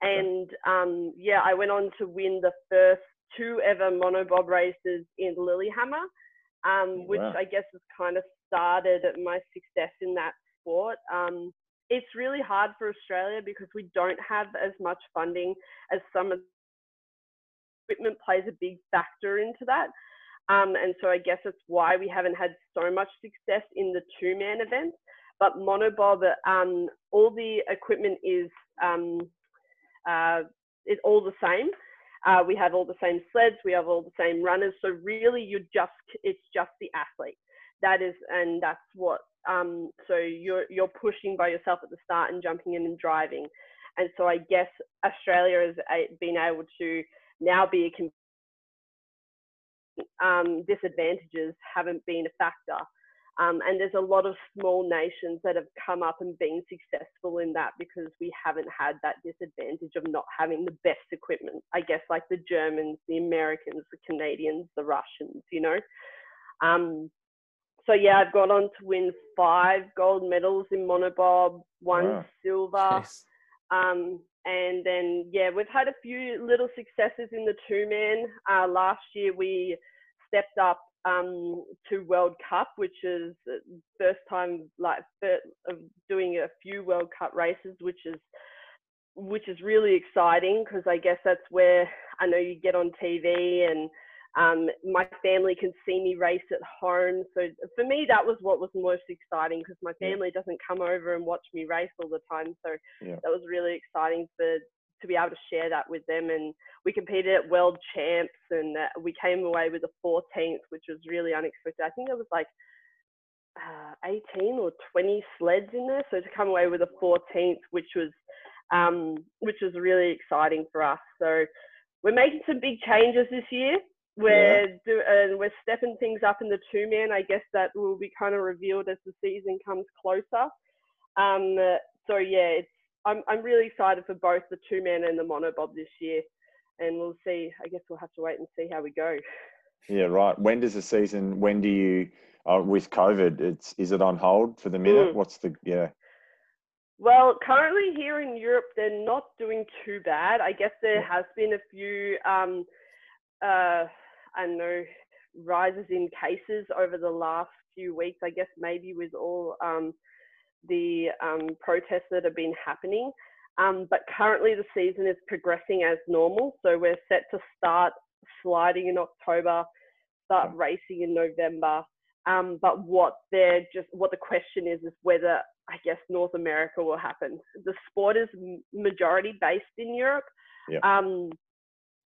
Speaker 4: And um, yeah, I went on to win the first two ever monobob races in Lillehammer, um, which
Speaker 1: Wow.
Speaker 4: I guess has kind of started my success in that sport. Um, it's really hard for Australia because we don't have as much funding as some of equipment plays a big factor into that. Um, and so I guess that's why we haven't had so much success in the two man events. But monobob, um, all the equipment is um, uh, is all the same. Uh, we have all the same sleds, we have all the same runners. So really, you're just it's just the athlete. That is, and that's what. Um, so you're you're pushing by yourself at the start and jumping in and driving. And so I guess Australia has been able to now be a um, disadvantages haven't been a factor. Um, and there's a lot of small nations that have come up and been successful in that because we haven't had that disadvantage of not having the best equipment. I guess like the Germans, the Americans, the Canadians, the Russians, you know. Um, so yeah, I've gone on to win five gold medals in monobob, one
Speaker 1: Wow.
Speaker 4: silver. Um, and then, yeah, we've had a few little successes in the two man. Uh, last year, we stepped up um, to World Cup, which is the first time like doing a few World Cup races, which is which is really exciting because I guess that's where I know you get on TV and um, my family can see me race at home. So for me, that was what was most exciting because my family doesn't come over and watch me race all the time. So
Speaker 1: Yeah.
Speaker 4: that was really exciting for to be able to share that with them. And we competed at World Champs and uh, we came away with a 14th, which was really unexpected. I think there was like uh, 18 or 20 sleds in there. So to come away with a 14th, which was um, which was really exciting for us. So we're making some big changes this year. We're do, uh, we're stepping things up in the two man. I guess that will be kind of revealed as the season comes closer. Um, so yeah, it's I'm I'm really excited for both the two man and the monobob this year, and we'll see. I guess we'll have to wait and see how we go.
Speaker 1: Yeah, right. When does the season? When do you? Uh, with COVID, it's is it on hold for the minute?
Speaker 4: Mm.
Speaker 1: What's the yeah?
Speaker 4: Well, currently here in Europe, they're not doing too bad. I guess there has been a few, um, uh, I don't know, rises in cases over the last few weeks. I guess maybe with all um, the um, protests that have been happening. Um, but currently, the season is progressing as normal. So we're set to start sliding in October, start racing in November. Um, but what they're just what the question is is whether I guess North America will happen. The sport is majority based in Europe, um,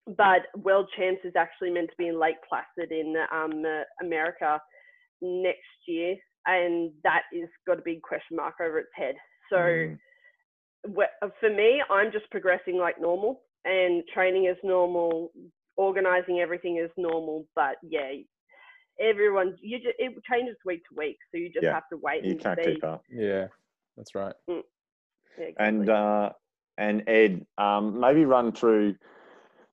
Speaker 4: but World Champs is actually meant to be in Lake Placid in um, uh, America next year, and that is got a big question mark over its head. So
Speaker 1: Mm.
Speaker 4: for me, I'm just progressing like normal and training is normal, organizing everything is normal. But yeah, everyone, you just, it changes week to week, so you just
Speaker 1: Yeah,
Speaker 4: have to wait
Speaker 1: you
Speaker 4: and
Speaker 1: can't
Speaker 4: see.
Speaker 1: keep up.
Speaker 2: Yeah, that's right.
Speaker 4: Yeah,
Speaker 1: And uh, and Ed, um, maybe run through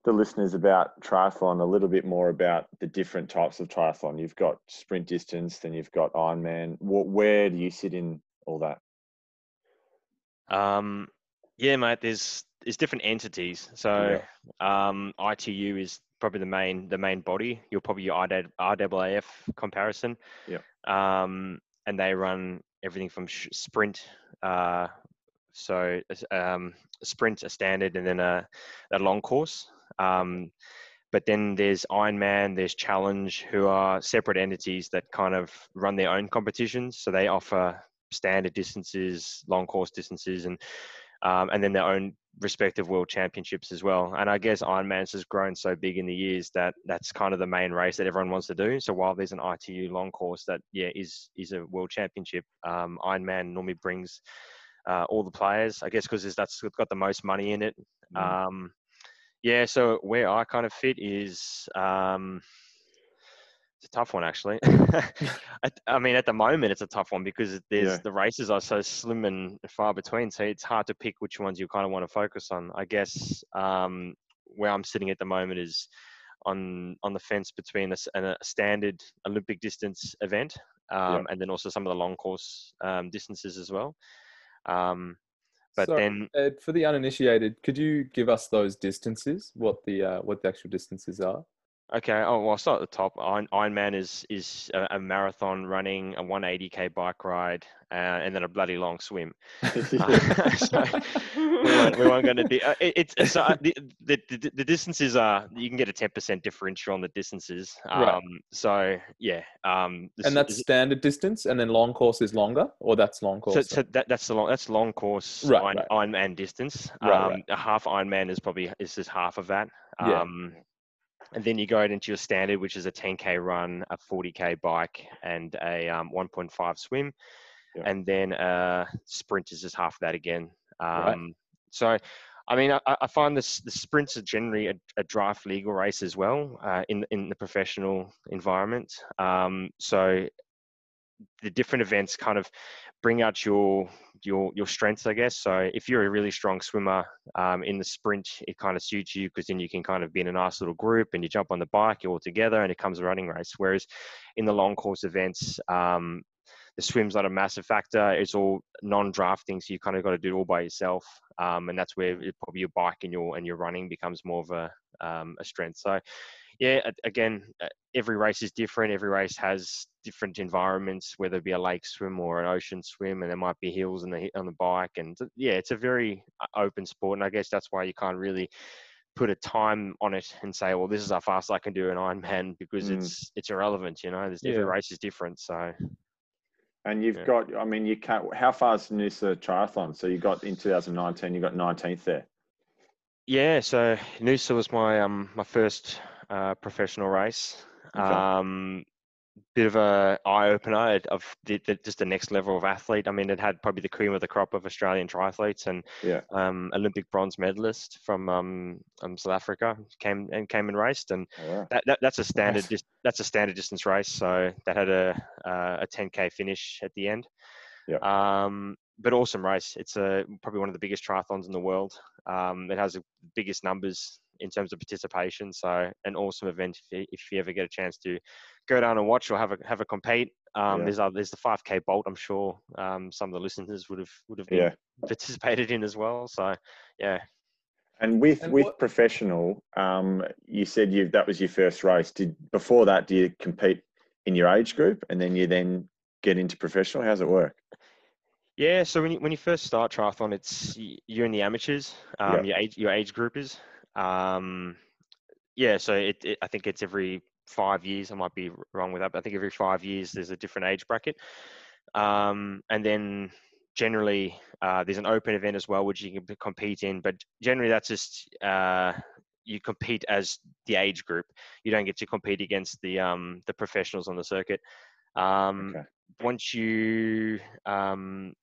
Speaker 1: the listeners about triathlon a little bit more about the different types of triathlon. You've got sprint distance, then you've got Ironman. What, where do you sit in all that?
Speaker 3: Um, yeah, mate. There's there's different entities. So um, ITU is probably the main the main body. You'll probably your IAA- IAAF comparison.
Speaker 1: Yep.
Speaker 3: Um, and they run everything from sh- sprint. Uh, so um, sprint, a standard, and then a, a long course. Um, but then there's Ironman, there's Challenge, who are separate entities that kind of run their own competitions. So they offer standard distances, long course distances, and um, and then their own respective world championships as well. And I guess Ironman's has grown so big in the years that that's kind of the main race that everyone wants to do. So while there's an ITU long course that yeah is is a world championship, um, Ironman normally brings uh, all the players. I guess because that's got the most money in it.
Speaker 1: Mm.
Speaker 3: Um, yeah, so where I kind of fit is um, it's a tough one actually. <laughs> I, I mean, at the moment it's a tough one because there's
Speaker 1: Yeah.
Speaker 3: the races are so slim and far between, so it's hard to pick which ones you kind of want to focus on. I guess um, where I'm sitting at the moment is on on the fence between a, a standard Olympic distance event um, and then also some of the long course um, distances as well. Um, but
Speaker 2: So,
Speaker 3: then
Speaker 2: Ed, for the uninitiated, could you give us those distances? What the uh, what the actual distances are?
Speaker 3: Okay. Oh, well, I'll start at the top. Iron, Ironman is is a, a marathon running, a 180k bike ride, uh, and then a bloody long swim. <laughs> Uh, <laughs> so we weren't, we weren't going to do. Uh, it, it's it's uh, <laughs> the, the the the distances are you can get a 10% differential on the distances. Um,
Speaker 2: Right.
Speaker 3: So yeah. Um, this
Speaker 2: And that's
Speaker 3: is-
Speaker 2: standard distance, and then long course is longer, or that's long course.
Speaker 3: so, so that, that's the long that's long course
Speaker 2: Right,
Speaker 3: Iron,
Speaker 2: right.
Speaker 3: Ironman distance.
Speaker 2: Right,
Speaker 3: um,
Speaker 2: right.
Speaker 3: A half Ironman is probably is just half of that.
Speaker 2: Yeah.
Speaker 3: Um, and then you go into your standard, which is a 10k run, a 40k bike, and a um, 1.5 swim,
Speaker 1: Yeah.
Speaker 3: and then uh, sprint is just half of that again. Um,
Speaker 2: Right.
Speaker 3: So, I mean, I, I find this the sprints are generally a, a draft legal race as well uh, in in the professional environment. Um, so, the different events kind of bring out your your your strengths, I guess. So if you're a really strong swimmer um, in the sprint, it kind of suits you because then you can kind of be in a nice little group and you jump on the bike, you're all together, and it comes a running race. Whereas in the long course events, um, the swim's not a massive factor. It's all non-drafting, so you kind of got to do it all by yourself, um, and that's where it, probably your bike and your and your running becomes more of a um, a strength. So yeah, again, uh, every race is different. Every race has different environments, whether it be a lake swim or an ocean swim, and there might be hills on the on the bike. And yeah, it's a very uh, open sport, and I guess that's why you can't really put a time on it and say, well, this is how fast I can do an Ironman because
Speaker 1: Mm.
Speaker 3: it's it's irrelevant. You know, there's every race is different. So
Speaker 1: And you've
Speaker 3: Yeah.
Speaker 1: got, I mean, you can't, how far is Noosa Triathlon? So you got in 2019, you got 19th there.
Speaker 3: yeah, so Noosa was my um my first uh, professional race.
Speaker 1: Okay.
Speaker 3: Um, bit of a eye opener of the, the, just the next level of athlete. I mean, it had probably the cream of the crop of Australian triathletes and
Speaker 1: Yeah.
Speaker 3: um, Olympic bronze medalist from um, um, South Africa came and came and raced, and
Speaker 1: All right.
Speaker 3: that, that that's a standard
Speaker 2: Nice.
Speaker 3: that's a standard distance race. So that had a uh, a 10k finish at the end.
Speaker 1: Yeah.
Speaker 3: Um, but awesome race. It's a probably one of the biggest triathlons in the world. Um, it has the biggest numbers in terms of participation. So an awesome event if you, if you ever get a chance to go down and watch or have a have a compete. Um,
Speaker 1: Yeah.
Speaker 3: There's uh, there's the 5k bolt. I'm sure um, some of the listeners would have would have been
Speaker 1: Yeah.
Speaker 3: participated in as well. So yeah,
Speaker 1: And with
Speaker 2: And
Speaker 1: with
Speaker 2: what-
Speaker 1: professional, um, you said you that was your first race. Did before that, do you compete in your age group and then you then get into professional? How's it work?
Speaker 3: Yeah, so when you when you first start triathlon, it's you're in the amateurs. Um,
Speaker 1: Yep.
Speaker 3: Your age your age group is. Um, yeah, so it, it I think it's every five years. I might be wrong with that, but I think every five years there's a different age bracket. Um, and then generally uh, there's an open event as well, which you can compete in. But generally that's just uh, you compete as the age group. You don't get to compete against the um, the professionals on the circuit. Um,
Speaker 1: Okay.
Speaker 3: Once you um,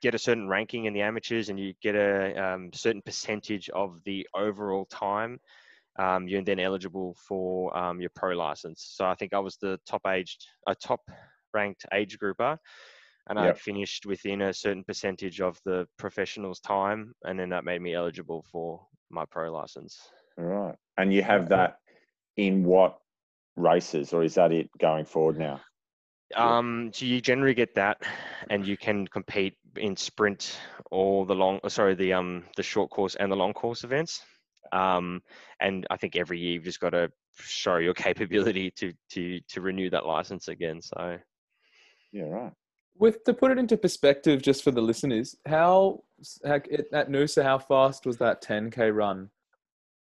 Speaker 3: get a certain ranking in the amateurs and you get a um, certain percentage of the overall time, um, you're then eligible for um, your pro license. So I think I was the top aged, a top ranked age grouper, and I finished within a certain percentage of the professionals' time, and then that made me eligible for my pro license.
Speaker 1: All right. And you have that in what races, or is that it going forward now? Yeah.
Speaker 3: Um, so you generally get that, and you can compete in sprint or the long, uh, sorry, the um the short course and the long course events. Um, and I think every year you've just got to show your <laughs> capability to to to renew that license again. So
Speaker 1: Yeah, right.
Speaker 2: With to put it into perspective, just for the listeners, how, how at at Noosa, how fast was that 10k run,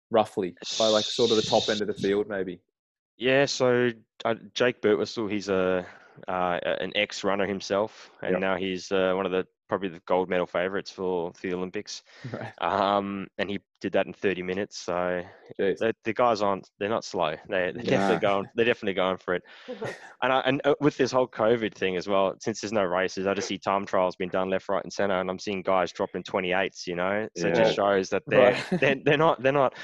Speaker 2: roughly, by like sort of the top end of the field, maybe?
Speaker 3: yeah, so uh, Jake Birtwistle, he's a uh, an ex runner himself, and
Speaker 1: Yep.
Speaker 3: now he's uh, one of the probably the gold medal favorites for, for the Olympics. <laughs>
Speaker 2: Right.
Speaker 3: Um, and he did that in 30 minutes. So the, the guys aren't they're not slow they're, they're definitely going they're definitely going for it <laughs> and I, and uh, with this whole covid thing as well since there's no races i just see time trials being done left right and center and i'm seeing guys dropping 28s you know so it just shows that they're,
Speaker 2: Right.
Speaker 3: they're <laughs> they're not they're not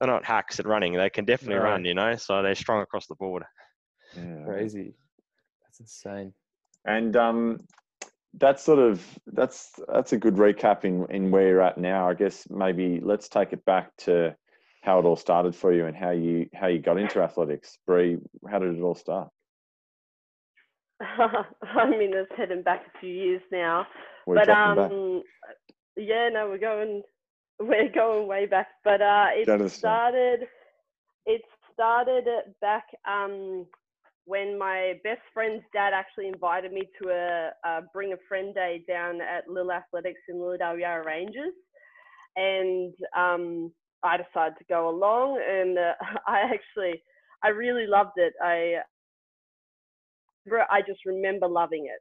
Speaker 3: they're not hacks at running they can definitely
Speaker 2: Right.
Speaker 3: run you know so they're strong across the board
Speaker 1: Yeah.
Speaker 2: Crazy. That's insane.
Speaker 1: And um, that's sort of that's that's a good recap in in where you're at now. I guess maybe let's take it back to how it all started for you and how you how you got into athletics. Bree, how did it all start? <laughs>
Speaker 4: I mean, it's heading back a few years now,
Speaker 1: We're
Speaker 4: but
Speaker 1: dropping back.
Speaker 4: um, yeah, no, we're going, we're going way back. But uh, it
Speaker 1: Go to the start.
Speaker 4: started, it started back um when my best friend's dad actually invited me to a, a bring a friend day down at Lil Athletics in Lilydale Yarra Ranges, and um, I decided to go along, and uh, <laughs> I actually, I really loved it. I, I just remember loving it,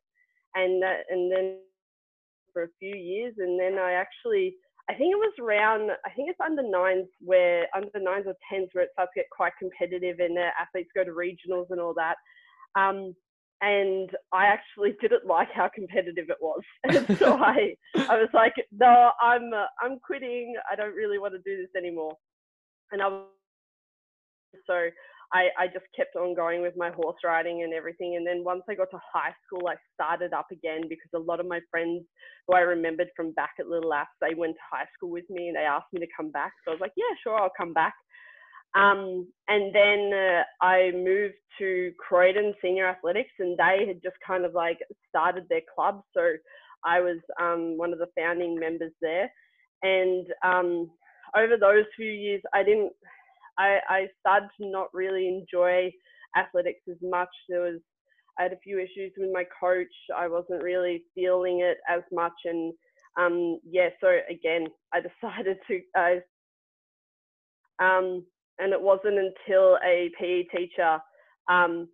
Speaker 4: and uh, and then for a few years, and then I actually, I think it was around, I think it's under nines where under nines or tens where it starts to get quite competitive, and the athletes go to regionals and all that. Um, and I actually <laughs> didn't like how competitive it was, <laughs> so <laughs> I, I was like, no, I'm, uh, I'm quitting. I don't really want to do this anymore. And I was, so I, I just kept on going with my horse riding and everything. And then once I got to high school, I started up again because a lot of my friends who I remembered from back at Little Aths, they went to high school with me and they asked me to come back. So I was like, yeah, sure, I'll come back. Um, and then uh, I moved to Croydon Senior Athletics, and they had just kind of like started their club. So I was um, one of the founding members there. And um, over those few years, I didn't, I, I started to not really enjoy athletics as much. There was, I had a few issues with my coach. I wasn't really feeling it as much. And um, yeah, so again, I <laughs> decided to, uh, um, and it wasn't until a PE teacher, um,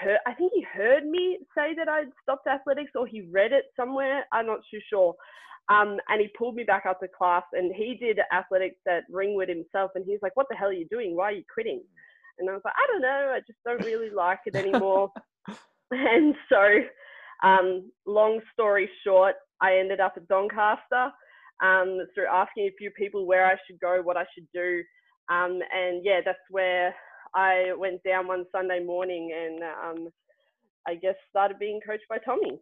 Speaker 4: heard, I think he heard me say that I'd stopped athletics or he read it somewhere. I'm not too sure. Um, and he pulled me back up to class and he did athletics at Ringwood himself. And he's like, what the hell are you doing? Why are you quitting? And I was like, I don't know. I just don't really like it anymore. <laughs> <laughs> and so, um, long story short, I ended up at Doncaster um, through asking a few people where I should go, what I should do. Um, and yeah, that's where I went down one Sunday morning and um, I guess started being coached by Tommy.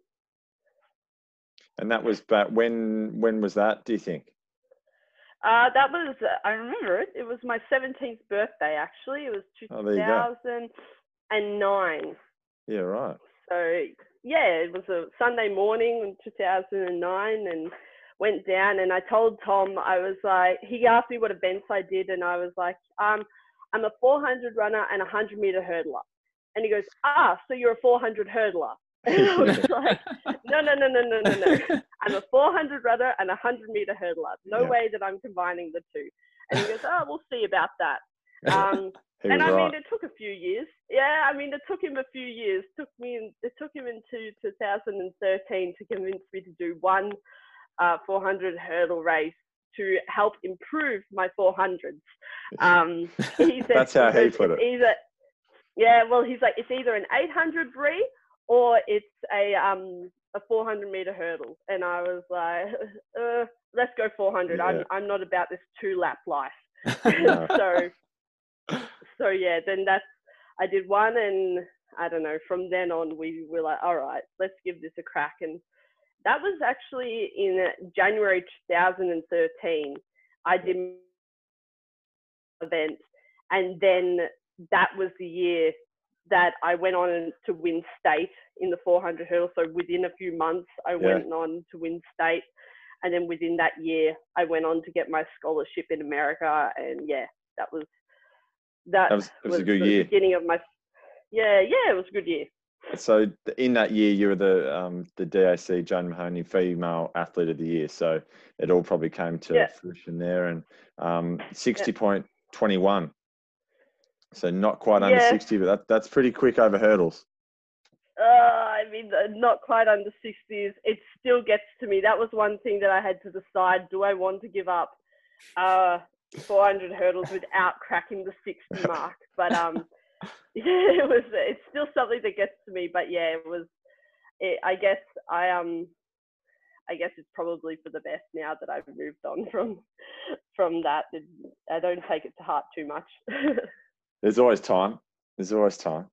Speaker 1: And that was back when? When was that? Do you think?
Speaker 4: Uh, that was, I remember it. It was my 17th birthday, actually. It was
Speaker 1: Oh, there you go.
Speaker 4: 2009.
Speaker 1: Yeah, right.
Speaker 4: So, yeah, it was a Sunday morning in 2009 and went down. And I told Tom, I was like, he asked me what events I did. And I was like, um, I'm a 400 runner and a 100 meter hurdler. And he goes, ah, so you're a 400 hurdler. <laughs> And I was like, no, no, no, no, no, no, no. I'm a 400 runner and a 100 meter hurdler. No
Speaker 1: Yeah.
Speaker 4: way that I'm combining the two. And he goes, oh, we'll see about that. <laughs> Um, and I
Speaker 1: right.
Speaker 4: mean, it took a few years. Yeah, I mean, it took him a few years. It Took me, in, it took him into 2013 to convince me to do one uh, 400 hurdle race to help improve my 400s. Um, he <laughs> said,
Speaker 1: That's how he put it.
Speaker 4: Either, yeah, well, he's like, it's either an 800 Bree or it's a um a 400 meter hurdle, and I was like, <laughs> uh, let's go 400.
Speaker 1: Yeah.
Speaker 4: I'm I'm not about this two lap life. <laughs> <laughs> So so yeah, then that's I did one, and I don't know. From then on, we were like, all right, let's give this a crack, and that was actually in January 2013. I did event, and then that was the year that I went on to win state in the 400 hurdle. So within a few months, I
Speaker 1: Yeah.
Speaker 4: went on to win state. And then within that year, I went on to get my scholarship in America. And yeah, that was that,
Speaker 1: That was, it was a good
Speaker 4: the
Speaker 1: year.
Speaker 4: beginning of my yeah yeah it was a good year.
Speaker 1: So in that year, you were the um, the DAC Joan Mahoney Female Athlete of the Year. So it all probably came to
Speaker 4: Yeah.
Speaker 1: fruition there, and um, sixty point twenty one. So not quite under
Speaker 4: Yeah.
Speaker 1: sixty, but that, that's pretty quick over hurdles.
Speaker 4: Uh, I mean, not quite under 60s. It still gets to me. That was one thing that I had to decide: do I want to give up uh, 400 hurdles without cracking the 60 <laughs> mark? But um, yeah, <laughs> it was. It's still something that gets to me. But yeah, it was. It, I guess I um, I guess it's probably for the best now that I've moved on <laughs> from from that. It, I don't take it to heart too much.
Speaker 1: There's always time. There's always time.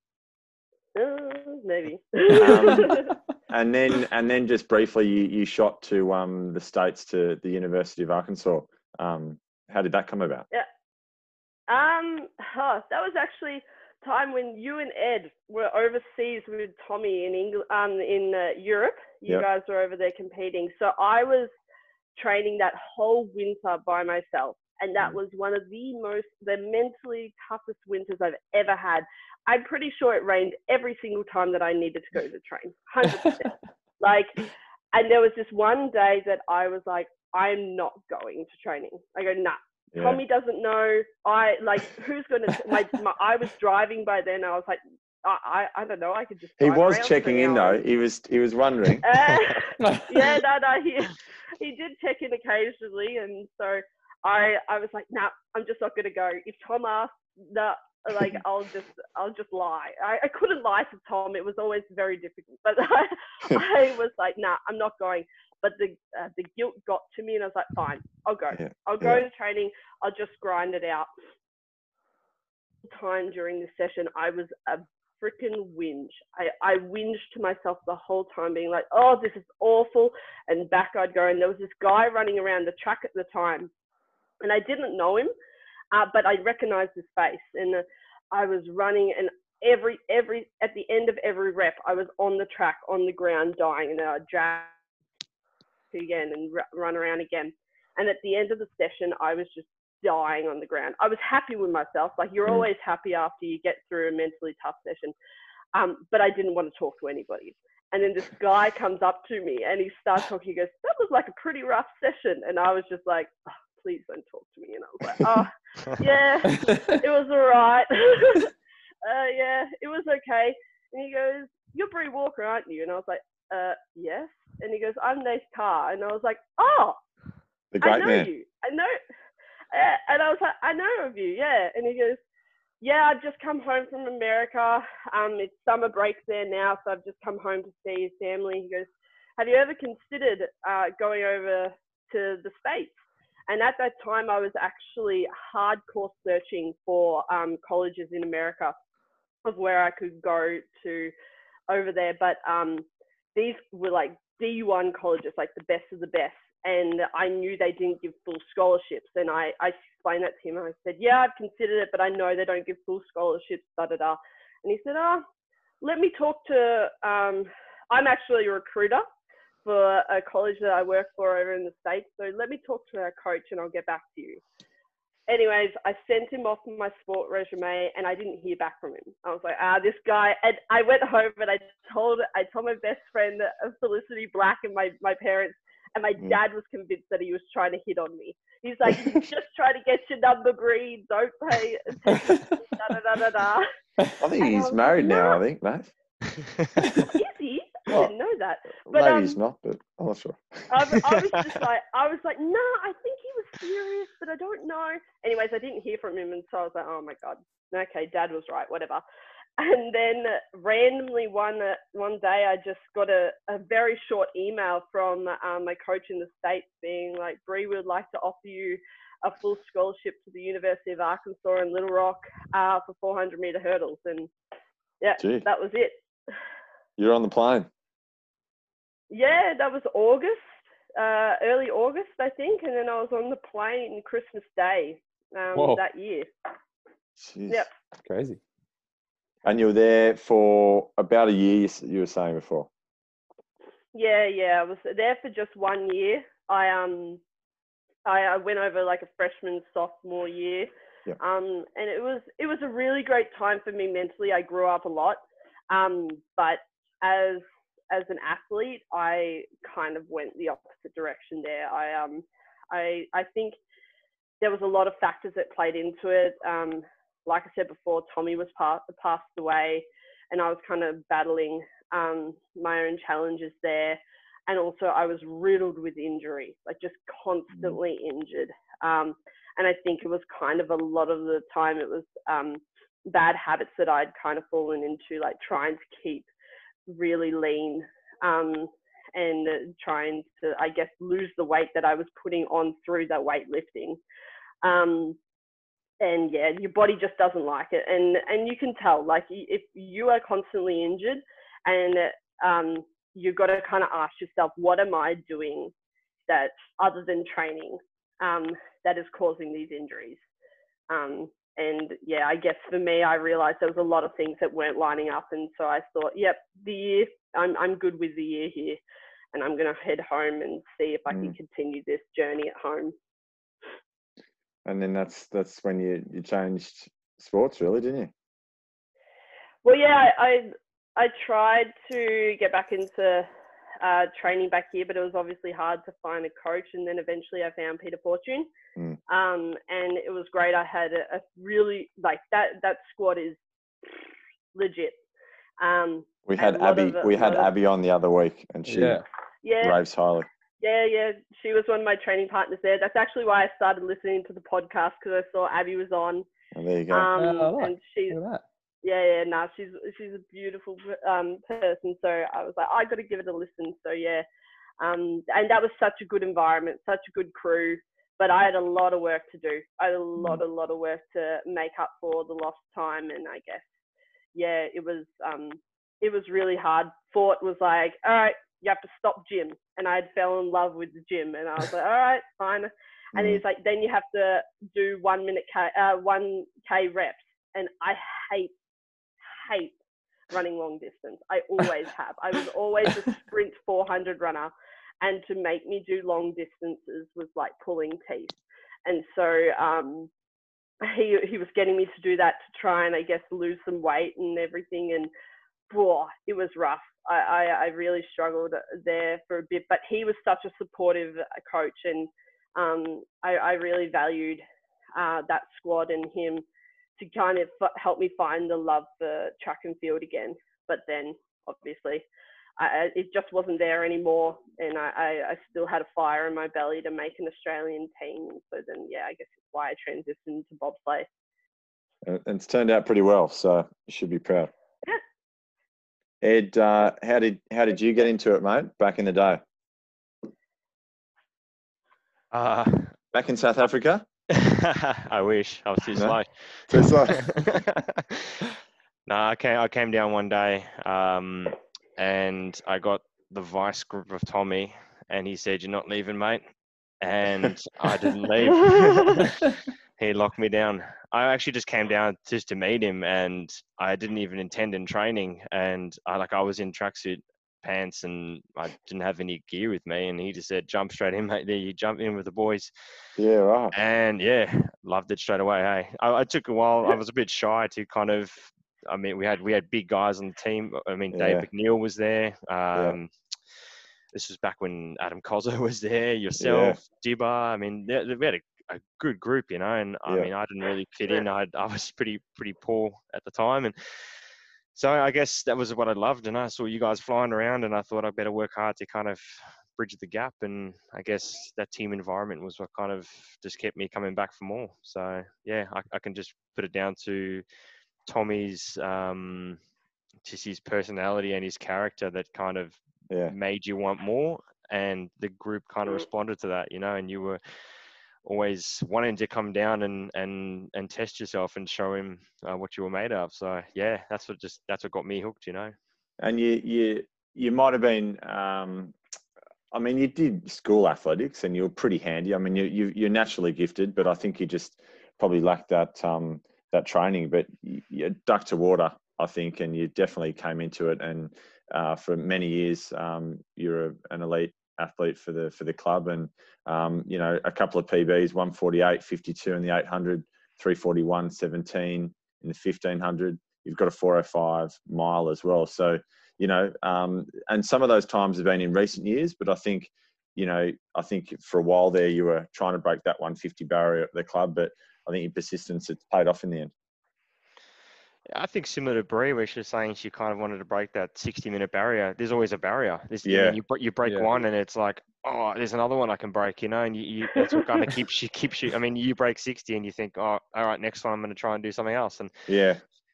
Speaker 4: Uh, maybe.
Speaker 1: Um, <laughs> And then and then just briefly, you, you shot to um, the states to the University of Arkansas. Um, how did that come about? Yeah.
Speaker 4: Um, oh, that was actually time when you and Ed were overseas with Tommy in England, um, in uh, Europe. You
Speaker 1: Yep.
Speaker 4: guys were over there competing. So I was training that whole winter by myself, and that
Speaker 1: Mm.
Speaker 4: was one of the most, the mentally toughest winters I've ever had. I'm pretty sure it rained every single time that I needed to go to train, hundred percent. <laughs> Like, and there was this one day that I was like, I'm not going to training. I go, nah.
Speaker 1: Yeah.
Speaker 4: Tommy doesn't know. I like who's going to. My, my I was driving by then. I was like, I I, I don't know. I could just.
Speaker 1: He was checking in though. He was he was wondering.
Speaker 4: Uh, <laughs> <laughs> yeah, no, no. He he did check in occasionally, and so I I was like, nah, I'm just not going to go. If Tom asks, nah, like <laughs> I'll just I'll just lie. I, I couldn't lie to Tom. It was always very difficult, but I, <laughs> I was like, nah, I'm not going. But the uh, the guilt got to me, and I was like, fine, I'll go.
Speaker 1: Yeah,
Speaker 4: I'll go
Speaker 1: yeah.
Speaker 4: to training. I'll just grind it out. Time during the session, I was a freaking whinge. I, I whinged to myself the whole time, being like, oh, this is awful. And back I'd go. And there was this guy running around the track at the time. And I didn't know him, uh, but I recognized his face. And uh, I was running, and every, every, at the end of every rep, I was on the track, on the ground, dying. And I'd drag again and r- run around again. And at the end of the session, I was just dying on the ground. I was happy with myself. Like you're
Speaker 1: Mm.
Speaker 4: always happy after you get through a mentally tough session. Um, but I didn't want to talk to anybody. And then this guy comes up to me and he starts talking. He goes, "That was like a pretty rough session." And I was just like, oh, "Please don't talk to me." And I was like, "Oh, yeah, it was all right. <laughs> <laughs> uh, yeah, it was okay." And he goes, "You're Bree Walker, aren't you?" And I was like, "Uh, yes." And he goes, "I'm Nate Carr." And I was like, "Oh,
Speaker 1: The
Speaker 4: I
Speaker 1: great
Speaker 4: know
Speaker 1: man.
Speaker 4: you. I know. Uh, and I was like, I know of you, yeah. And he goes, Yeah, I've just come home from America. Um, it's summer break there now, so I've just come home to see his family. He goes, Have you ever considered uh, going over to the States? And at that time, I was actually hardcore searching for um, colleges in America of where I could go to over there. But um, these were like D1 colleges, like the best of the best. And I knew they didn't give full scholarships. And I, I explained that to him. I said, Yeah, I've considered it, but I know they don't give full scholarships, da da da. And he said, Oh, let me talk to, um, I'm actually a recruiter for a college that I work for over in the States. So let me talk to our coach and I'll get back to you. Anyways, I sent him off my sport resume and I didn't hear back from him. I was like, ah, this guy. And I went home and I told I told my best friend uh, Felicity Black and my, my parents, and my
Speaker 1: Mm.
Speaker 4: dad was convinced that he was trying to hit on me. He's like, <laughs> just trying to get your number, Bree. Don't pay <laughs> attention. da, da, da, da, da.
Speaker 1: I think
Speaker 4: And I
Speaker 1: he's
Speaker 4: like,
Speaker 1: married now. I think, mate.
Speaker 4: Is he? I
Speaker 1: Well,
Speaker 4: didn't know that. But,
Speaker 1: Maybe he's
Speaker 4: um,
Speaker 1: not, but I'm not sure.
Speaker 4: I, was- I was just <laughs> like, I was like, no, I think he was serious, but I don't know. Anyways, I didn't hear from him, and so I was like, oh my god, okay, Dad was right, whatever. <laughs> And then randomly one uh, one day, I just got a, a very short email from um, my coach in the states, being like, Bree would like to offer you a full scholarship to the University of Arkansas in Little Rock uh, for 400 meter hurdles, and yeah,
Speaker 1: Gee.
Speaker 4: that was it. <sighs>
Speaker 1: You're on the plane.
Speaker 4: Yeah, that was August, uh, early August, I think, and then I was on the plane Christmas Day um, that year.
Speaker 1: Jeez.
Speaker 4: Yep.
Speaker 2: Crazy.
Speaker 1: And you were there for about a year. You, were saying before.
Speaker 4: Yeah, yeah, I was there for just one year. I um, I, I went over like a freshman sophomore year,
Speaker 1: Yep.
Speaker 4: um, and it was it was a really great time for me mentally. I grew up a lot, um, but as as an athlete, I kind of went the opposite direction there. I um, I I think there was a lot of factors that played into it. Um, like I said before, Tommy was pa- passed away, and I was kind of battling um, my own challenges there. And also, I was riddled with injury, like just constantly injured. Um, and I think it was kind of a lot of the time it was um, bad habits that I'd kind of fallen into, like trying to keep really lean um, and trying to, I guess, lose the weight that I was putting on through that weightlifting. Um, and yeah, your body just doesn't like it, and and you can tell. Like if you are constantly injured, and um, you've got to kind of ask yourself, what am I doing that other than training um, that is causing these injuries? Um, and yeah, I guess for me, I realized there was a lot of things that weren't lining up, and so I thought, yep, the year, I'm I'm good with the year here, and I'm gonna head home and see if I can
Speaker 1: Mm.
Speaker 4: continue this journey at home.
Speaker 1: And then that's that's when you you changed sports, really, didn't you?
Speaker 4: Well, yeah, I I, I tried to get back into uh, training back here, but it was obviously hard to find a coach. And then eventually, I found Peter Fortune,
Speaker 1: Mm.
Speaker 4: um, and it was great. I had a, a really like that that squad is legit. Um,
Speaker 1: We had Abby.
Speaker 4: of-
Speaker 1: we had
Speaker 4: lot of-
Speaker 1: Abby on the other week, and she
Speaker 2: Yeah.
Speaker 4: yeah,
Speaker 1: raves highly.
Speaker 4: Yeah, yeah. She was one of my training partners there. That's actually why I started listening to the podcast because I saw Abby was on.
Speaker 1: And there you go.
Speaker 4: Um,
Speaker 2: Oh, I like-
Speaker 4: and she's
Speaker 2: Look at that.
Speaker 4: yeah, yeah. Nah, she's she's a beautiful um person. So I was like, I got to give it a listen. So yeah, um, and that was such a good environment, such a good crew. But I had a lot of work to do. I had a lot, a lot of work to make up for the lost time. And I guess, yeah, it was um, it was really hard. Fort was like, all right, you have to stop gym, and I had fell in love with the gym, and I was like, all right, fine. And
Speaker 1: Mm.
Speaker 4: he's like, then you have to do one minute k, uh, one k reps, and I hate, hate running long distance. I always <laughs> have. I was always a sprint 400 runner, and to make me do long distances was like pulling teeth. And so um, he he was getting me to do that to try and I guess lose some weight and everything. And boy, it was rough. I, I, I really struggled there for a bit, but he was such a supportive uh, coach, and um, I, I really valued uh, that squad and him to kind of f- help me find the love for track and field again. But then, obviously, I, I- it just wasn't there anymore, and I, I, I still had a fire in my belly to make an Australian team. So then, yeah, I guess it's why I transitioned to bobsleigh.
Speaker 1: And and it's turned out pretty well, so you should be proud.
Speaker 4: Yeah.
Speaker 1: Ed, uh, how did how did you get into it, mate? Back in the day,
Speaker 3: Uh,
Speaker 1: back in South Africa. <laughs>
Speaker 3: I wish I was too
Speaker 1: No?
Speaker 3: slow.
Speaker 1: Too slow. <laughs>
Speaker 3: no, I came. I came down one day, um, and I got the vice grip of Tommy, and he said, "You're not leaving, mate." And I didn't <laughs> leave. he locked me down. I actually just came down just to meet him, and I didn't even intend in training. And I like I was in tracksuit pants, and I didn't have any gear with me. And he just said, "Jump straight in, mate. There, you jump in with the boys."
Speaker 1: Yeah, right.
Speaker 3: and yeah, loved it straight away. Hey, I, I took a while. I was a bit shy to kind of. I mean, we had we had big guys on the team. I mean, Dave
Speaker 1: Yeah.
Speaker 3: McNeil was there. Um, This was back when Adam Cozzo <laughs> was there. Yourself, Dibba. I mean, they- they- we had a, a good group, you know. And I
Speaker 1: Yeah.
Speaker 3: mean, I didn't really fit in. I I was pretty pretty poor at the time, and so I guess that was what I loved. And I saw you guys flying around, and I thought I'd better work hard to kind of bridge the gap. And I guess that team environment was what kind of just kept me coming back for more. So yeah, I, I can just put it down to Tommy's um, just his personality and his character that kind of
Speaker 1: Yeah,
Speaker 3: made you want more, and the group kind of responded to that. You know, and you were always wanting to come down and and and test yourself and show him uh, what you were made of. So yeah, that's what just that's what got me hooked. You know.
Speaker 1: and you you you might have been. Um, I mean, you did school athletics, and you were pretty handy. I mean, you, you you're naturally gifted, but I think you just probably lacked that um, that training. But you, you ducked to water, I think, and you definitely came into it. And uh, for many years, um, you're a, an elite athlete for the for the club, and um, you know a couple of PBs, 148, 52 in the 800, 341, 17 in the 1500. You've got a 405 mile as well. So you know, um, and some of those times have been in recent years, but I think, you know, I think for a while there you were trying to break that 150 barrier at the club, but I think your persistence it's paid off in the end.
Speaker 3: Yeah, I think similar to Bree, where she's saying she kind of wanted to break that 60 minute barrier. There's always a barrier. There's, yeah.
Speaker 1: Yeah.
Speaker 3: you, you break
Speaker 2: Yeah.
Speaker 3: one and it's like, oh, there's another one I can break, you know, and you, you that's what kind of keeps you, keeps you, I mean, you break 60 and you think, oh, all right, next one I'm going to try and do something else. And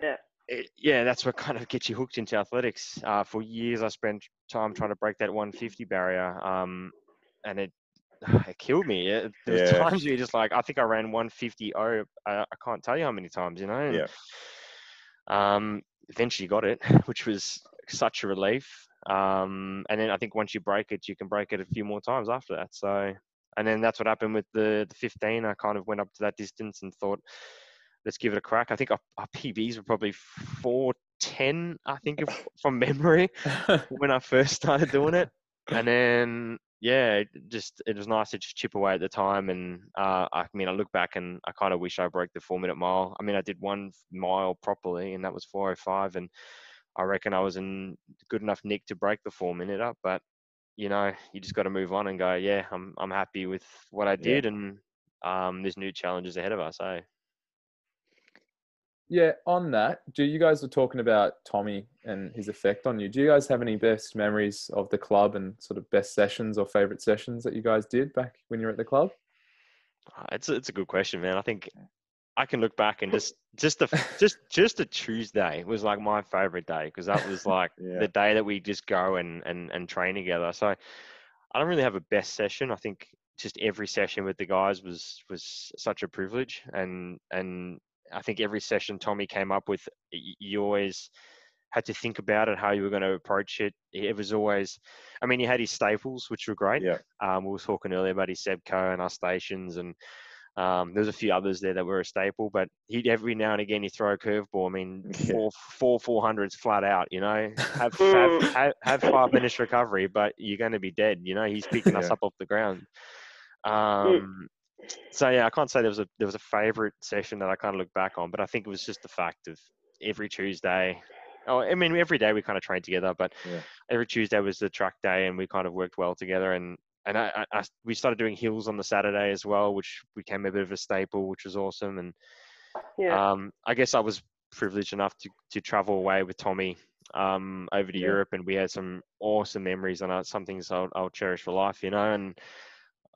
Speaker 1: Yeah,
Speaker 3: it, yeah, that's what kind of gets you hooked into athletics. Uh, for years, I spent time trying to break that 150 barrier, um, and it <sighs> it killed me. It, there was
Speaker 1: Yeah.
Speaker 3: times where you're just like, I think I ran 150. Oh, I, I can't tell you how many times, you know. and,
Speaker 1: Yeah.
Speaker 3: Um, eventually got it, <laughs> which was such a relief. Um, and then I think once you break it, you can break it a few more times after that. So, and then that's what happened with the the 15. I kind of went up to that distance and thought, let's give it a crack. I think our, our PBs were probably four ten, I think, if, from memory <laughs> when I first started doing it, and then yeah, it just it was nice to just chip away at the time. And uh, I mean, I look back and I kind of wish I broke the four minute mile. I mean, I did one mile properly, and that was 405, and I reckon I was in good enough nick to break the four minute up. But you know, you just got to move on and go. Yeah, I'm I'm happy with what I did, yeah. and um, there's new challenges ahead of us. Eh?
Speaker 2: Yeah, on that, do you guys were talking about Tommy and his effect on you? Do you guys have any best memories of the club and sort of best sessions or favorite sessions that you guys did back when you were at the club?
Speaker 3: Ah, it's a, it's a good question, man. I think I can look back and just just the <laughs> just just a Tuesday was like my favorite day because that was <laughs> like yeah. the day that we just go and and and train together. So I don't really have a best session. I think just every session with the guys was was such a privilege and and I think every session Tommy came up with, you always had to think about it, how you were going to approach it. It was always, I mean, he had his staples, which were great.
Speaker 1: Yeah.
Speaker 3: Um, we were talking earlier about his Seb Coe and our stations, and um, there's a few others there that were a staple. But he'd every now and again he throw a curveball. I mean, <laughs> yeah. four four four hundreds flat out. You know, have <laughs> have, have, have five minutes recovery, but you're going to be dead. You know, he's picking yeah. us up off the ground. Um, so yeah, I can't say there was a there was a favorite session that I kind of look back on, but I think it was just the fact of every Tuesday. Oh, I mean, every day we kind of trained together, but
Speaker 1: yeah.
Speaker 3: every Tuesday was the track day, and we kind of worked well together. And and I, I, we started doing hills on the Saturday as well, which became a bit of a staple, which was awesome. And
Speaker 4: yeah.
Speaker 3: um, I guess I was privileged enough to to travel away with Tommy um, over to yeah. Europe, and we had some awesome memories, and some things I'll, I'll cherish for life, you know. And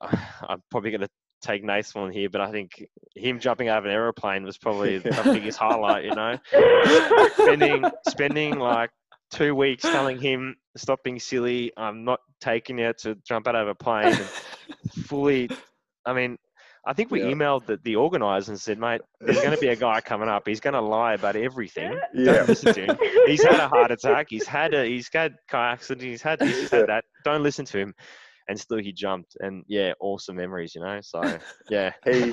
Speaker 3: <sighs> I'm probably going to take nice one here, but I think him jumping out of an aeroplane was probably <laughs> the biggest highlight. You know, <laughs> spending spending like two weeks telling him stop being silly. I'm not taking it to jump out of a plane. And <laughs> fully, I mean, I think we yeah. emailed the, the organizer and said, mate, there's going to be a guy coming up. He's going to lie about everything.
Speaker 1: Yeah.
Speaker 3: Don't listen to him. He's had a heart attack. He's had a, he's had car accident. He's had this, he's had that. Don't listen to him and still he jumped and yeah awesome memories you know so <laughs> yeah.
Speaker 1: He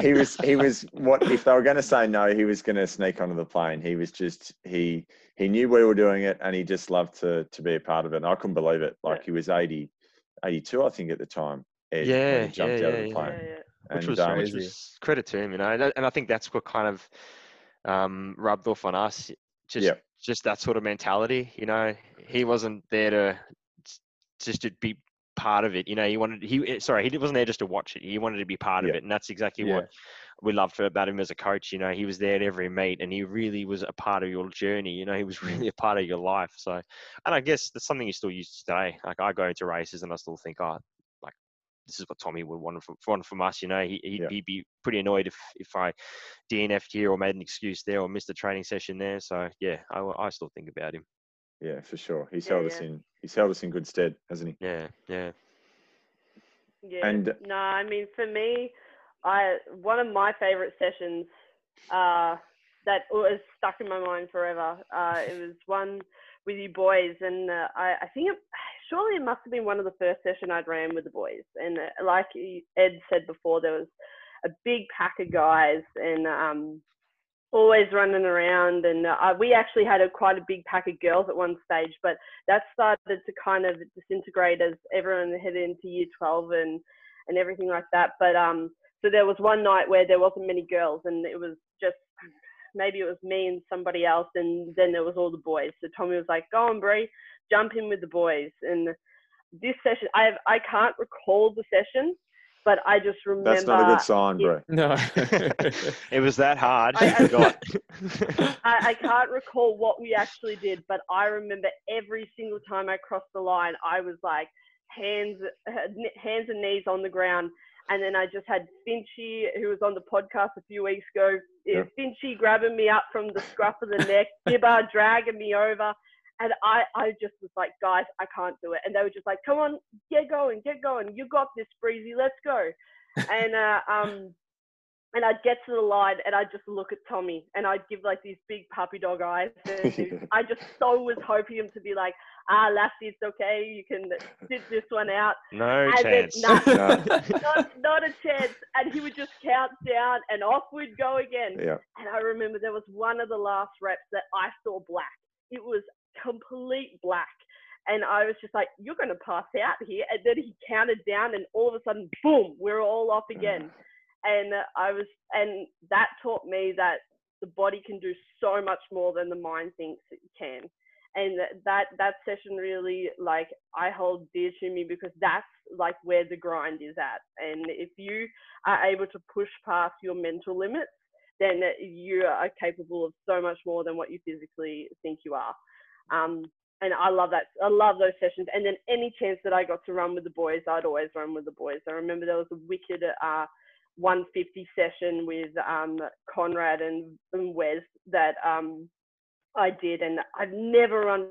Speaker 1: he was he was what if they were going to say no he was going to sneak onto the plane. He was just he he knew we were doing it and he just loved to to be a part of it and i couldn't believe it. Like yeah. he was 80 82 i think at the time
Speaker 3: Ed, yeah
Speaker 1: he jumped
Speaker 3: yeah,
Speaker 1: out
Speaker 3: yeah,
Speaker 1: of the plane.
Speaker 3: Yeah, which was, um, which was credit to him you know and i think that's what kind of um, rubbed off on us just just that sort of mentality you know. He wasn't there to just to be part of it. You know, he wanted he eh, sorry he wasn't there just to watch it. He wanted to be part yeah. of it, and that's exactly yeah. what we loved about him as a coach. You know, he was there at every meet, and he really was a part of your journey. You know, he was <laughs> really a part of your life. So, and I guess that's something you still use today. Like I go into races, and I still think, oh, like this is what Tommy would want from, want from us. You know, he, he'd, yeah. he'd be pretty annoyed if if I DNF'd here or made an excuse there or missed a training session there. So yeah, I, I still think about him.
Speaker 1: Yeah, for sure. He's yeah, held yeah. us in. He's held us in good stead, hasn't he?
Speaker 3: Yeah, yeah.
Speaker 4: Yeah. And no, I mean for me, I one of my favorite sessions uh, that was stuck in my mind forever. Uh, it was one with you boys, and uh, I, I think it, surely it must have been one of the first session I'd ran with the boys. And uh, like Ed said before, there was a big pack of guys, and um, always running around and uh, we actually had a quite a big pack of girls at one stage but that started to kind of disintegrate as everyone headed into year 12 and and everything like that. But um so there was one night where there wasn't many girls and it was just maybe it was me and somebody else and then there was all the boys. So tommy was like go on Bree, jump in with the boys. And this session i have i can't recall the session but I just remember.
Speaker 1: That's not a good sign, bro.
Speaker 2: No, <laughs>
Speaker 3: it was that hard.
Speaker 4: I, <laughs> <laughs> I, I, can't recall what we actually did, but I remember every single time I crossed the line, I was like hands, hands and knees on the ground. And then I just had Finchy, who was on the podcast a few weeks ago, yeah. Finchy grabbing me up from the scruff of the neck, Gibber dragging me over. And I, I just was like, guys, I can't do it. And they were just like, come on, get going, get going. You got this, Breezy. Let's go. and uh, um, and I'd get to the line and I'd just look at Tommy and I'd give like these big puppy dog eyes. <laughs> And I just so was hoping him to be like, ah, Lassie, it's okay. You can sit this one out.
Speaker 3: No
Speaker 4: And then-
Speaker 3: chance.
Speaker 4: nah, <laughs>
Speaker 1: No.
Speaker 4: not, not a chance. And he would just count down and off we'd go again.
Speaker 1: Yeah.
Speaker 4: And I remember there was one of the last reps that I saw black. It was complete black. And I was just like, you're going to pass out here. And then he counted down, and all of a sudden, boom, we're all off mm. again. And I was, and that taught me that the body can do so much more than the mind thinks it can. And that that session really, like, I hold dear to me because that's like where the grind is at. And if you are able to push past your mental limits, then you are capable of so much more than what you physically think you are. Um, and I love that. I love those sessions. And then any chance that I got to run with the boys, I'd always run with the boys. I remember there was a wicked uh, 150 session with um, Conrad and, and Wes that um, I did, and I've never run.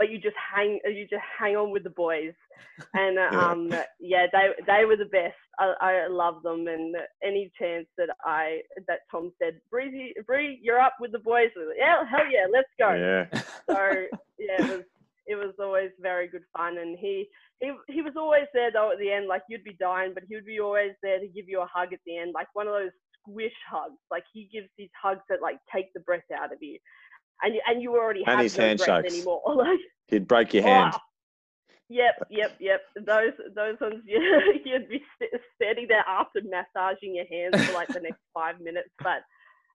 Speaker 4: But you just hang, you just hang on with the boys, <laughs> and uh,
Speaker 1: Yeah.
Speaker 4: um, yeah, they they were the best. I, I love them, and any chance that I that Tom said, Breezy, Bree, you're up with the boys. I was like, Yeah, hell yeah, let's go
Speaker 1: Yeah. <laughs>
Speaker 4: so yeah, it was it was always very good fun, and he he he was always there though at the end. Like you'd be dying, but he would be always there to give you a hug at the end, like one of those squish hugs. Like he gives these hugs that like take the breath out of you, and you, and you already
Speaker 1: And
Speaker 4: have
Speaker 1: his
Speaker 4: no anymore. <laughs> like
Speaker 1: He'd break your hand.
Speaker 4: oh, Yep, yep, yep. Those those ones <laughs> you, you'd be st- standing there after massaging your hands for like the next five minutes. But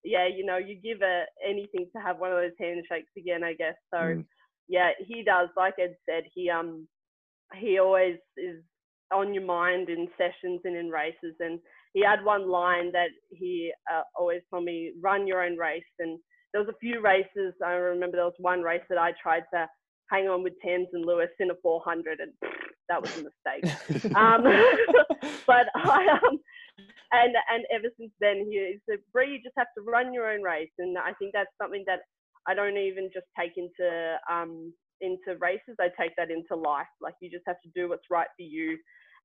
Speaker 4: yeah, you know, you give a, anything to have one of those handshakes again, I guess. So
Speaker 1: Mm.
Speaker 4: yeah, he does. Like Ed said, he um he always is on your mind in sessions and in races. And he had one line that he uh, always told me: "Run your own race." And there was a few races. I remember there was one race that I tried to hang on with Tamsyn Lewis in a 400, and <laughs> that was a mistake. <laughs> Um, <laughs> but I um, and and ever since then, he said, "Bree, you just have to run your own race." And I think that's something that I don't even just take into um into races. I take that into life. Like you just have to do what's right for you.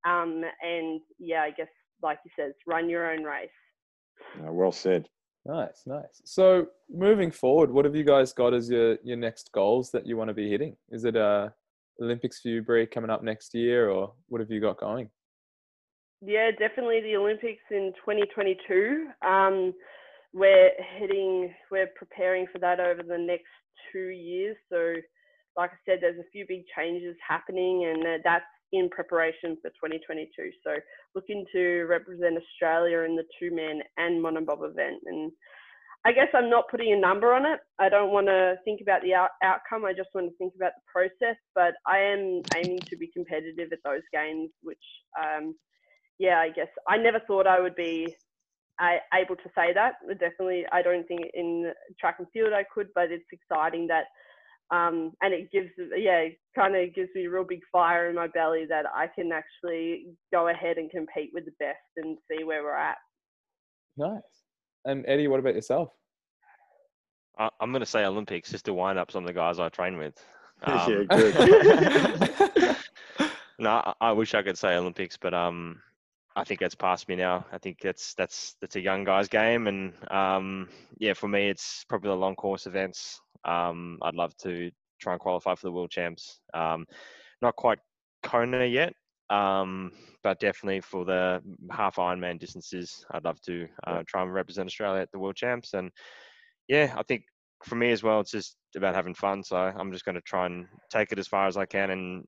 Speaker 4: Um, and yeah, I guess like he says, run your own race.
Speaker 1: Uh, well said.
Speaker 2: Nice, nice. So moving forward, what have you guys got as your your next goals that you want to be hitting? Is it uh Olympics for you, Bree, coming up next year, or what have you got going?
Speaker 4: Yeah, definitely the Olympics in 2022. Um, we're heading, we're preparing for that over the next two years. So, like I said, there's a few big changes happening, and uh, that's in preparation for 2022. So, looking to represent Australia in the two man and monobob event. And I guess I'm not putting a number on it. I don't want to think about the out- outcome. I just want to think about the process. But I am aiming to be competitive at those games, which um, yeah, I guess I never thought I would be uh, able to say that. Definitely, I don't think in track and field I could, but it's exciting that, um, and it gives, yeah, kind of gives me a real big fire in my belly that I can actually go ahead and compete with the best and see where we're at.
Speaker 2: Nice. And Eddie, what about yourself?
Speaker 3: I, I'm going to say Olympics just to wind up some of the guys I train with. <laughs>
Speaker 1: Yeah,
Speaker 3: Um,
Speaker 1: good. <laughs>
Speaker 3: no, I- I wish I could say Olympics, but um, I think that's past me now. I think that's that's that's a young guy's game, and um, yeah, for me, it's probably the long course events. Um, I'd love to try and qualify for the world champs. Um, not quite Kona yet, um, but definitely for the half Ironman distances, I'd love to uh, try and represent Australia at the world champs. And yeah, I think for me as well, it's just about having fun. So I'm just going to try and take it as far as I can and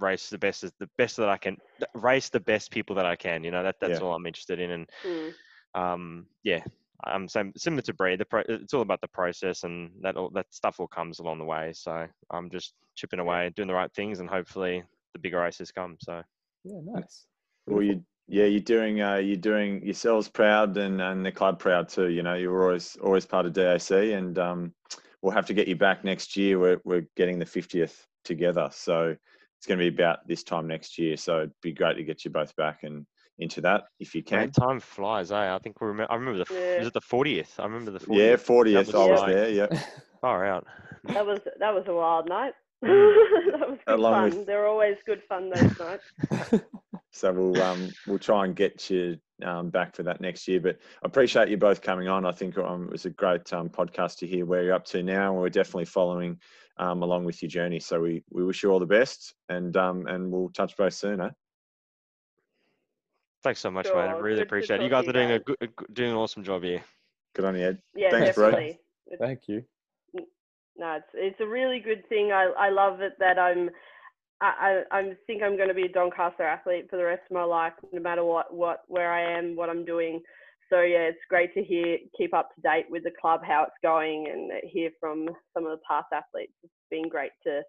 Speaker 3: race the best as the best that I can race the best people that I can. You know, that that's
Speaker 1: Yeah.
Speaker 3: all I'm interested in. And
Speaker 4: Mm.
Speaker 3: um, yeah, I'm same, similar to Bree. The pro, it's all about the process, and that all that stuff all comes along the way. So I'm just chipping away, doing the right things, and hopefully the bigger races come. So
Speaker 2: Yeah, nice.
Speaker 1: Well, you, yeah, you're doing, uh, you're doing yourselves proud and, and the club proud too. You know, you're always, always part of DAC, and um, we'll have to get you back next year. We're, we're getting the 50th together, so it's going to be about this time next year. So it'd be great to get you both back and into that if you can.
Speaker 3: Man, time flies, eh? I think we remember. I remember the. f
Speaker 4: Yeah.
Speaker 3: Is it the 40th? I remember the 40th.
Speaker 1: Yeah, 40th.
Speaker 3: was
Speaker 1: I was
Speaker 4: like-
Speaker 1: there. Yeah, <laughs>
Speaker 3: Far out.
Speaker 4: That was that was a wild night. <laughs>
Speaker 3: Mm. <laughs>
Speaker 4: that was good
Speaker 1: Along
Speaker 4: fun.
Speaker 1: with-
Speaker 4: They're always good fun those nights.
Speaker 1: so we'll um, we'll try and get you um, back for that next year. But I appreciate you both coming on. I think um, it was a great um, podcast to hear where you're up to now, and we're definitely following um, along with your journey. So we, we wish you all the best, and um, and we'll touch base soon. Eh?
Speaker 3: Thanks so much, sure. mate. I really appreciate it. You guys are doing a good, doing an awesome job here.
Speaker 1: Good on you, Ed.
Speaker 4: Yeah,
Speaker 1: Thanks,
Speaker 4: definitely.
Speaker 2: Bro. Thank you.
Speaker 4: No, it's it's a really good thing. I I love it that I'm I, I think I'm going to be a Doncaster athlete for the rest of my life, no matter what, what, where I am, what I'm doing. So yeah, it's great to hear, keep up to date with the club, how it's going, and hear from some of the past athletes. It's been great to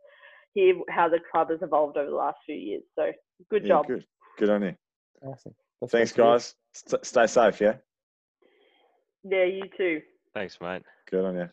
Speaker 4: hear how the club has evolved over the last few years. So good
Speaker 1: yeah,
Speaker 4: job.
Speaker 1: Good, good on you.
Speaker 2: Awesome.
Speaker 1: That's Thanks, guys. St- stay safe. Yeah.
Speaker 4: Yeah, you too.
Speaker 3: Thanks, mate.
Speaker 1: Good on you.